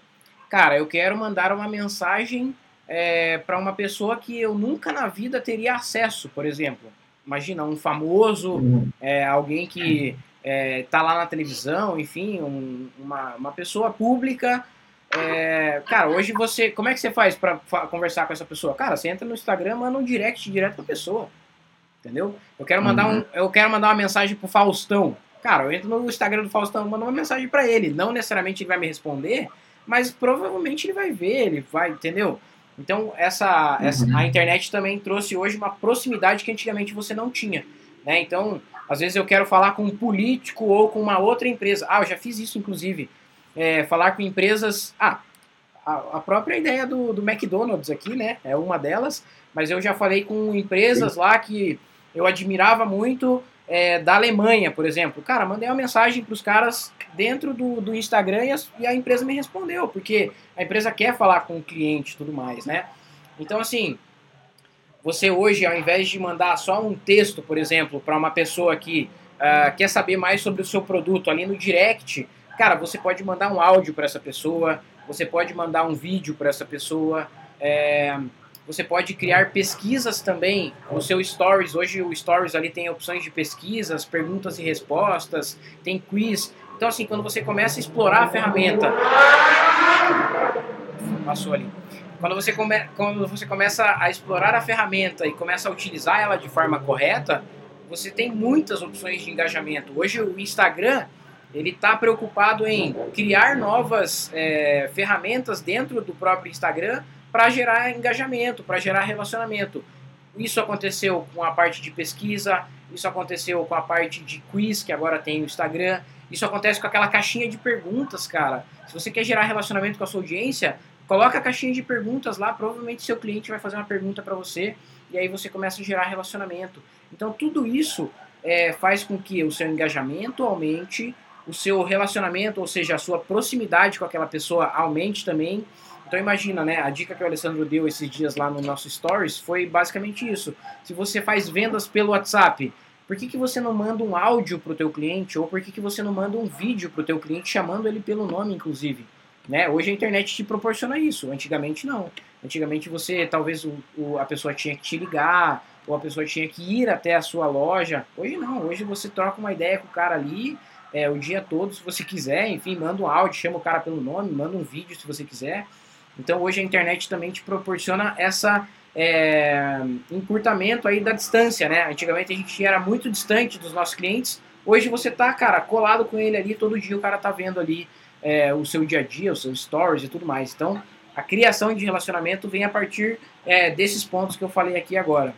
B: cara, eu quero mandar uma mensagem é, para uma pessoa que eu nunca na vida teria acesso, por exemplo. Imagina, um famoso, uhum. é, alguém que é, tá lá na televisão, enfim, um, uma, uma pessoa pública. É, cara, hoje você. Como é que você faz para conversar com essa pessoa? Cara, você entra no Instagram, manda um direct direto pra pessoa. Entendeu? Eu quero mandar, uhum. um, eu quero mandar uma mensagem pro Faustão. Cara, eu entro no Instagram do Faustão, mando uma mensagem para ele. Não necessariamente ele vai me responder, mas provavelmente ele vai ver, ele vai, entendeu? Então, essa, uhum. essa a internet também trouxe hoje uma proximidade que antigamente você não tinha. Né? Então, às vezes eu quero falar com um político ou com uma outra empresa. Ah, eu já fiz isso, inclusive. É, falar com empresas. Ah, a, a, própria ideia do, do McDonald's aqui, né? É uma delas. Mas eu já falei com empresas lá que eu admirava muito é, da Alemanha, por exemplo. Cara, mandei uma mensagem para os caras dentro do, do Instagram e a, e a empresa me respondeu, porque a empresa quer falar com o cliente e tudo mais, né? Então, assim, você hoje, ao invés de mandar só um texto, por exemplo, para uma pessoa que uh, quer saber mais sobre o seu produto ali no direct, cara, você pode mandar um áudio para essa pessoa, você pode mandar um vídeo para essa pessoa, é, você pode criar pesquisas também no seu Stories. Hoje o Stories ali tem opções de pesquisas, perguntas e respostas, tem quiz. Então assim, quando você começa a explorar a ferramenta, passou ali. Quando você, come, quando você começa a explorar a ferramenta e começa a utilizar ela de forma correta, você tem muitas opções de engajamento. Hoje o Instagram ele está preocupado em criar novas é, ferramentas dentro do próprio Instagram para gerar engajamento, para gerar relacionamento. Isso aconteceu com a parte de pesquisa, isso aconteceu com a parte de quiz que agora tem o Instagram, isso acontece com aquela caixinha de perguntas, cara. Se você quer gerar relacionamento com a sua audiência, Coloca a caixinha de perguntas lá, provavelmente seu cliente vai fazer uma pergunta para você e aí você começa a gerar relacionamento. Então tudo isso é, faz com que o seu engajamento aumente, o seu relacionamento, ou seja, a sua proximidade com aquela pessoa aumente também. Então imagina, né? A dica que o Alessandro deu esses dias lá no nosso Stories foi basicamente isso. Se você faz vendas pelo WhatsApp, por que, que você não manda um áudio para o teu cliente? Ou por que, que você não manda um vídeo para o teu cliente chamando ele pelo nome, inclusive? Né? Hoje a internet te proporciona isso, antigamente não. Antigamente você, talvez o, o, a pessoa tinha que te ligar, ou a pessoa tinha que ir até a sua loja. Hoje não, hoje você troca uma ideia com o cara ali é, o dia todo, se você quiser, enfim, manda um áudio, chama o cara pelo nome, manda um vídeo se você quiser. Então hoje a internet também te proporciona essa é, encurtamento aí da distância, né? Antigamente a gente era muito distante dos nossos clientes, hoje você tá, cara, colado com ele ali, todo dia o cara tá vendo ali é, o seu dia a dia, os seus stories e tudo mais. Então, a criação de relacionamento vem a partir é, desses pontos que eu falei aqui agora.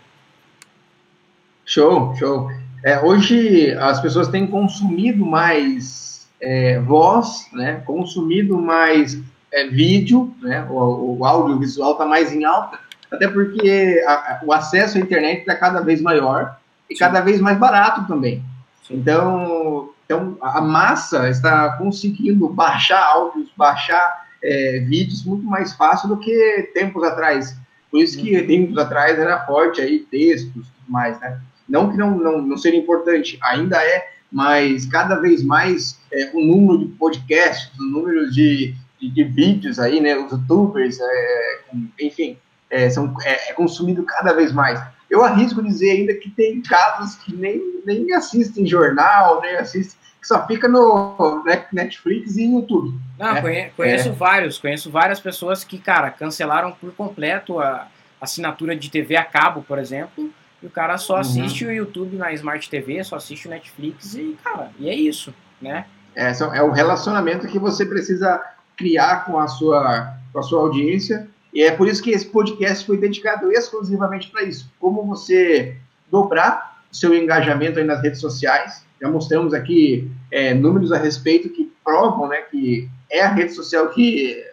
A: Show, show. É, hoje as pessoas têm consumido mais é, voz, né? Consumido mais é, vídeo, né? O, o audiovisual está mais em alta, até porque a, o acesso à internet está cada vez maior e Sim. cada vez mais barato também. Sim. Então, então, a massa está conseguindo baixar áudios, baixar é, vídeos muito mais fácil do que tempos atrás. Por isso que uhum. tempos atrás era forte aí textos tudo mais, né? Não que não, não, não seja importante, ainda é, mas cada vez mais é, o número de podcasts, o número de de, de vídeos aí, né? Os youtubers, é, enfim, é, são, é, é, consumido cada vez mais. Eu arrisco dizer ainda que tem casos que nem, nem assistem jornal, nem assistem, que só fica no Netflix e YouTube.
B: Não, né? conheço, é. vários, conheço várias pessoas que, cara, cancelaram por completo a assinatura de TV a cabo, por exemplo, e o cara só uhum. assiste uhum. o YouTube na Smart TV, só assiste o Netflix e, cara, e é isso, né?
A: É, é o relacionamento que você precisa criar com a sua, com a sua audiência e é por isso que esse podcast foi dedicado exclusivamente para isso. Como você dobrar seu engajamento aí nas redes sociais. Já mostramos aqui é, números a respeito que provam né, que é a rede social que,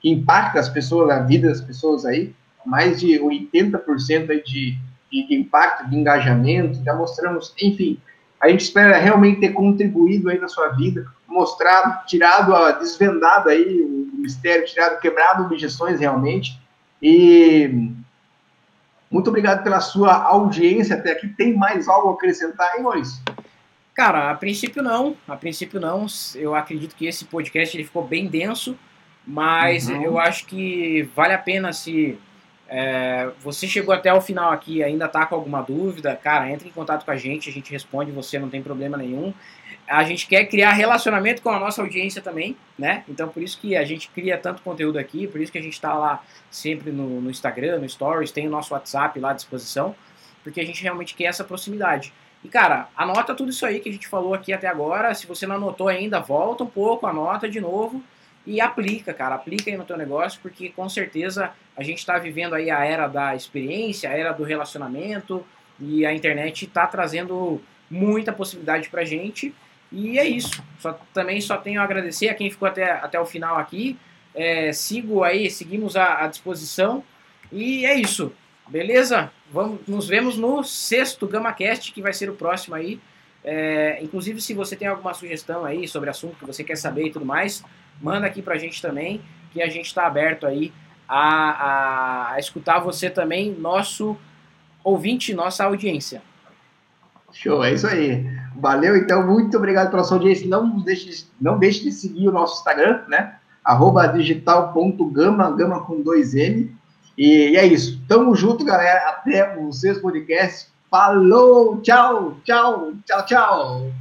A: que impacta as pessoas, a vida das pessoas aí. Mais de 80% aí de, de, de impacto, de engajamento. Já mostramos, enfim, a gente espera realmente ter contribuído aí na sua vida, mostrado, tirado, a, desvendado aí o mistério, tirado, quebrado objeções realmente. E muito obrigado pela sua audiência até aqui. Tem mais algo a acrescentar, hein, Maurício?
B: Cara, a princípio não. A princípio não. Eu acredito que esse podcast ele ficou bem denso, mas uhum. eu acho que vale a pena se é, você chegou até o final aqui ainda está com alguma dúvida, cara, entre em contato com a gente, a gente responde você, não tem problema nenhum. A gente quer criar relacionamento com a nossa audiência também, né? Então por isso que a gente cria tanto conteúdo aqui, por isso que a gente está lá sempre no, no, Instagram, no Stories, tem o nosso WhatsApp lá à disposição, porque a gente realmente quer essa proximidade. E cara, anota tudo isso aí que a gente falou aqui até agora. Se você não anotou ainda, volta um pouco, anota de novo e aplica, cara, aplica aí no teu negócio, porque com certeza a gente está vivendo aí a era da experiência, a era do relacionamento, e a internet está trazendo muita possibilidade pra gente. E é isso. Só, também só tenho a agradecer a quem ficou até, até o final aqui. É, sigo aí, seguimos à, à disposição. E é isso. Beleza? Vamos, nos vemos no sexto GamaCast, que vai ser o próximo aí. É, inclusive, se você tem alguma sugestão aí sobre assunto que você quer saber e tudo mais, manda aqui pra gente também, que a gente está aberto aí a, a, a, escutar você também, nosso ouvinte, nossa audiência.
A: Show, é isso aí. Valeu, então, muito obrigado pela sua audiência. Não deixe, não deixe de seguir o nosso Instagram, né? Arroba digital.gama, gama com dois M. E, e é isso. Tamo junto, galera. Até o sexto podcast. Falou, tchau, tchau, tchau, tchau.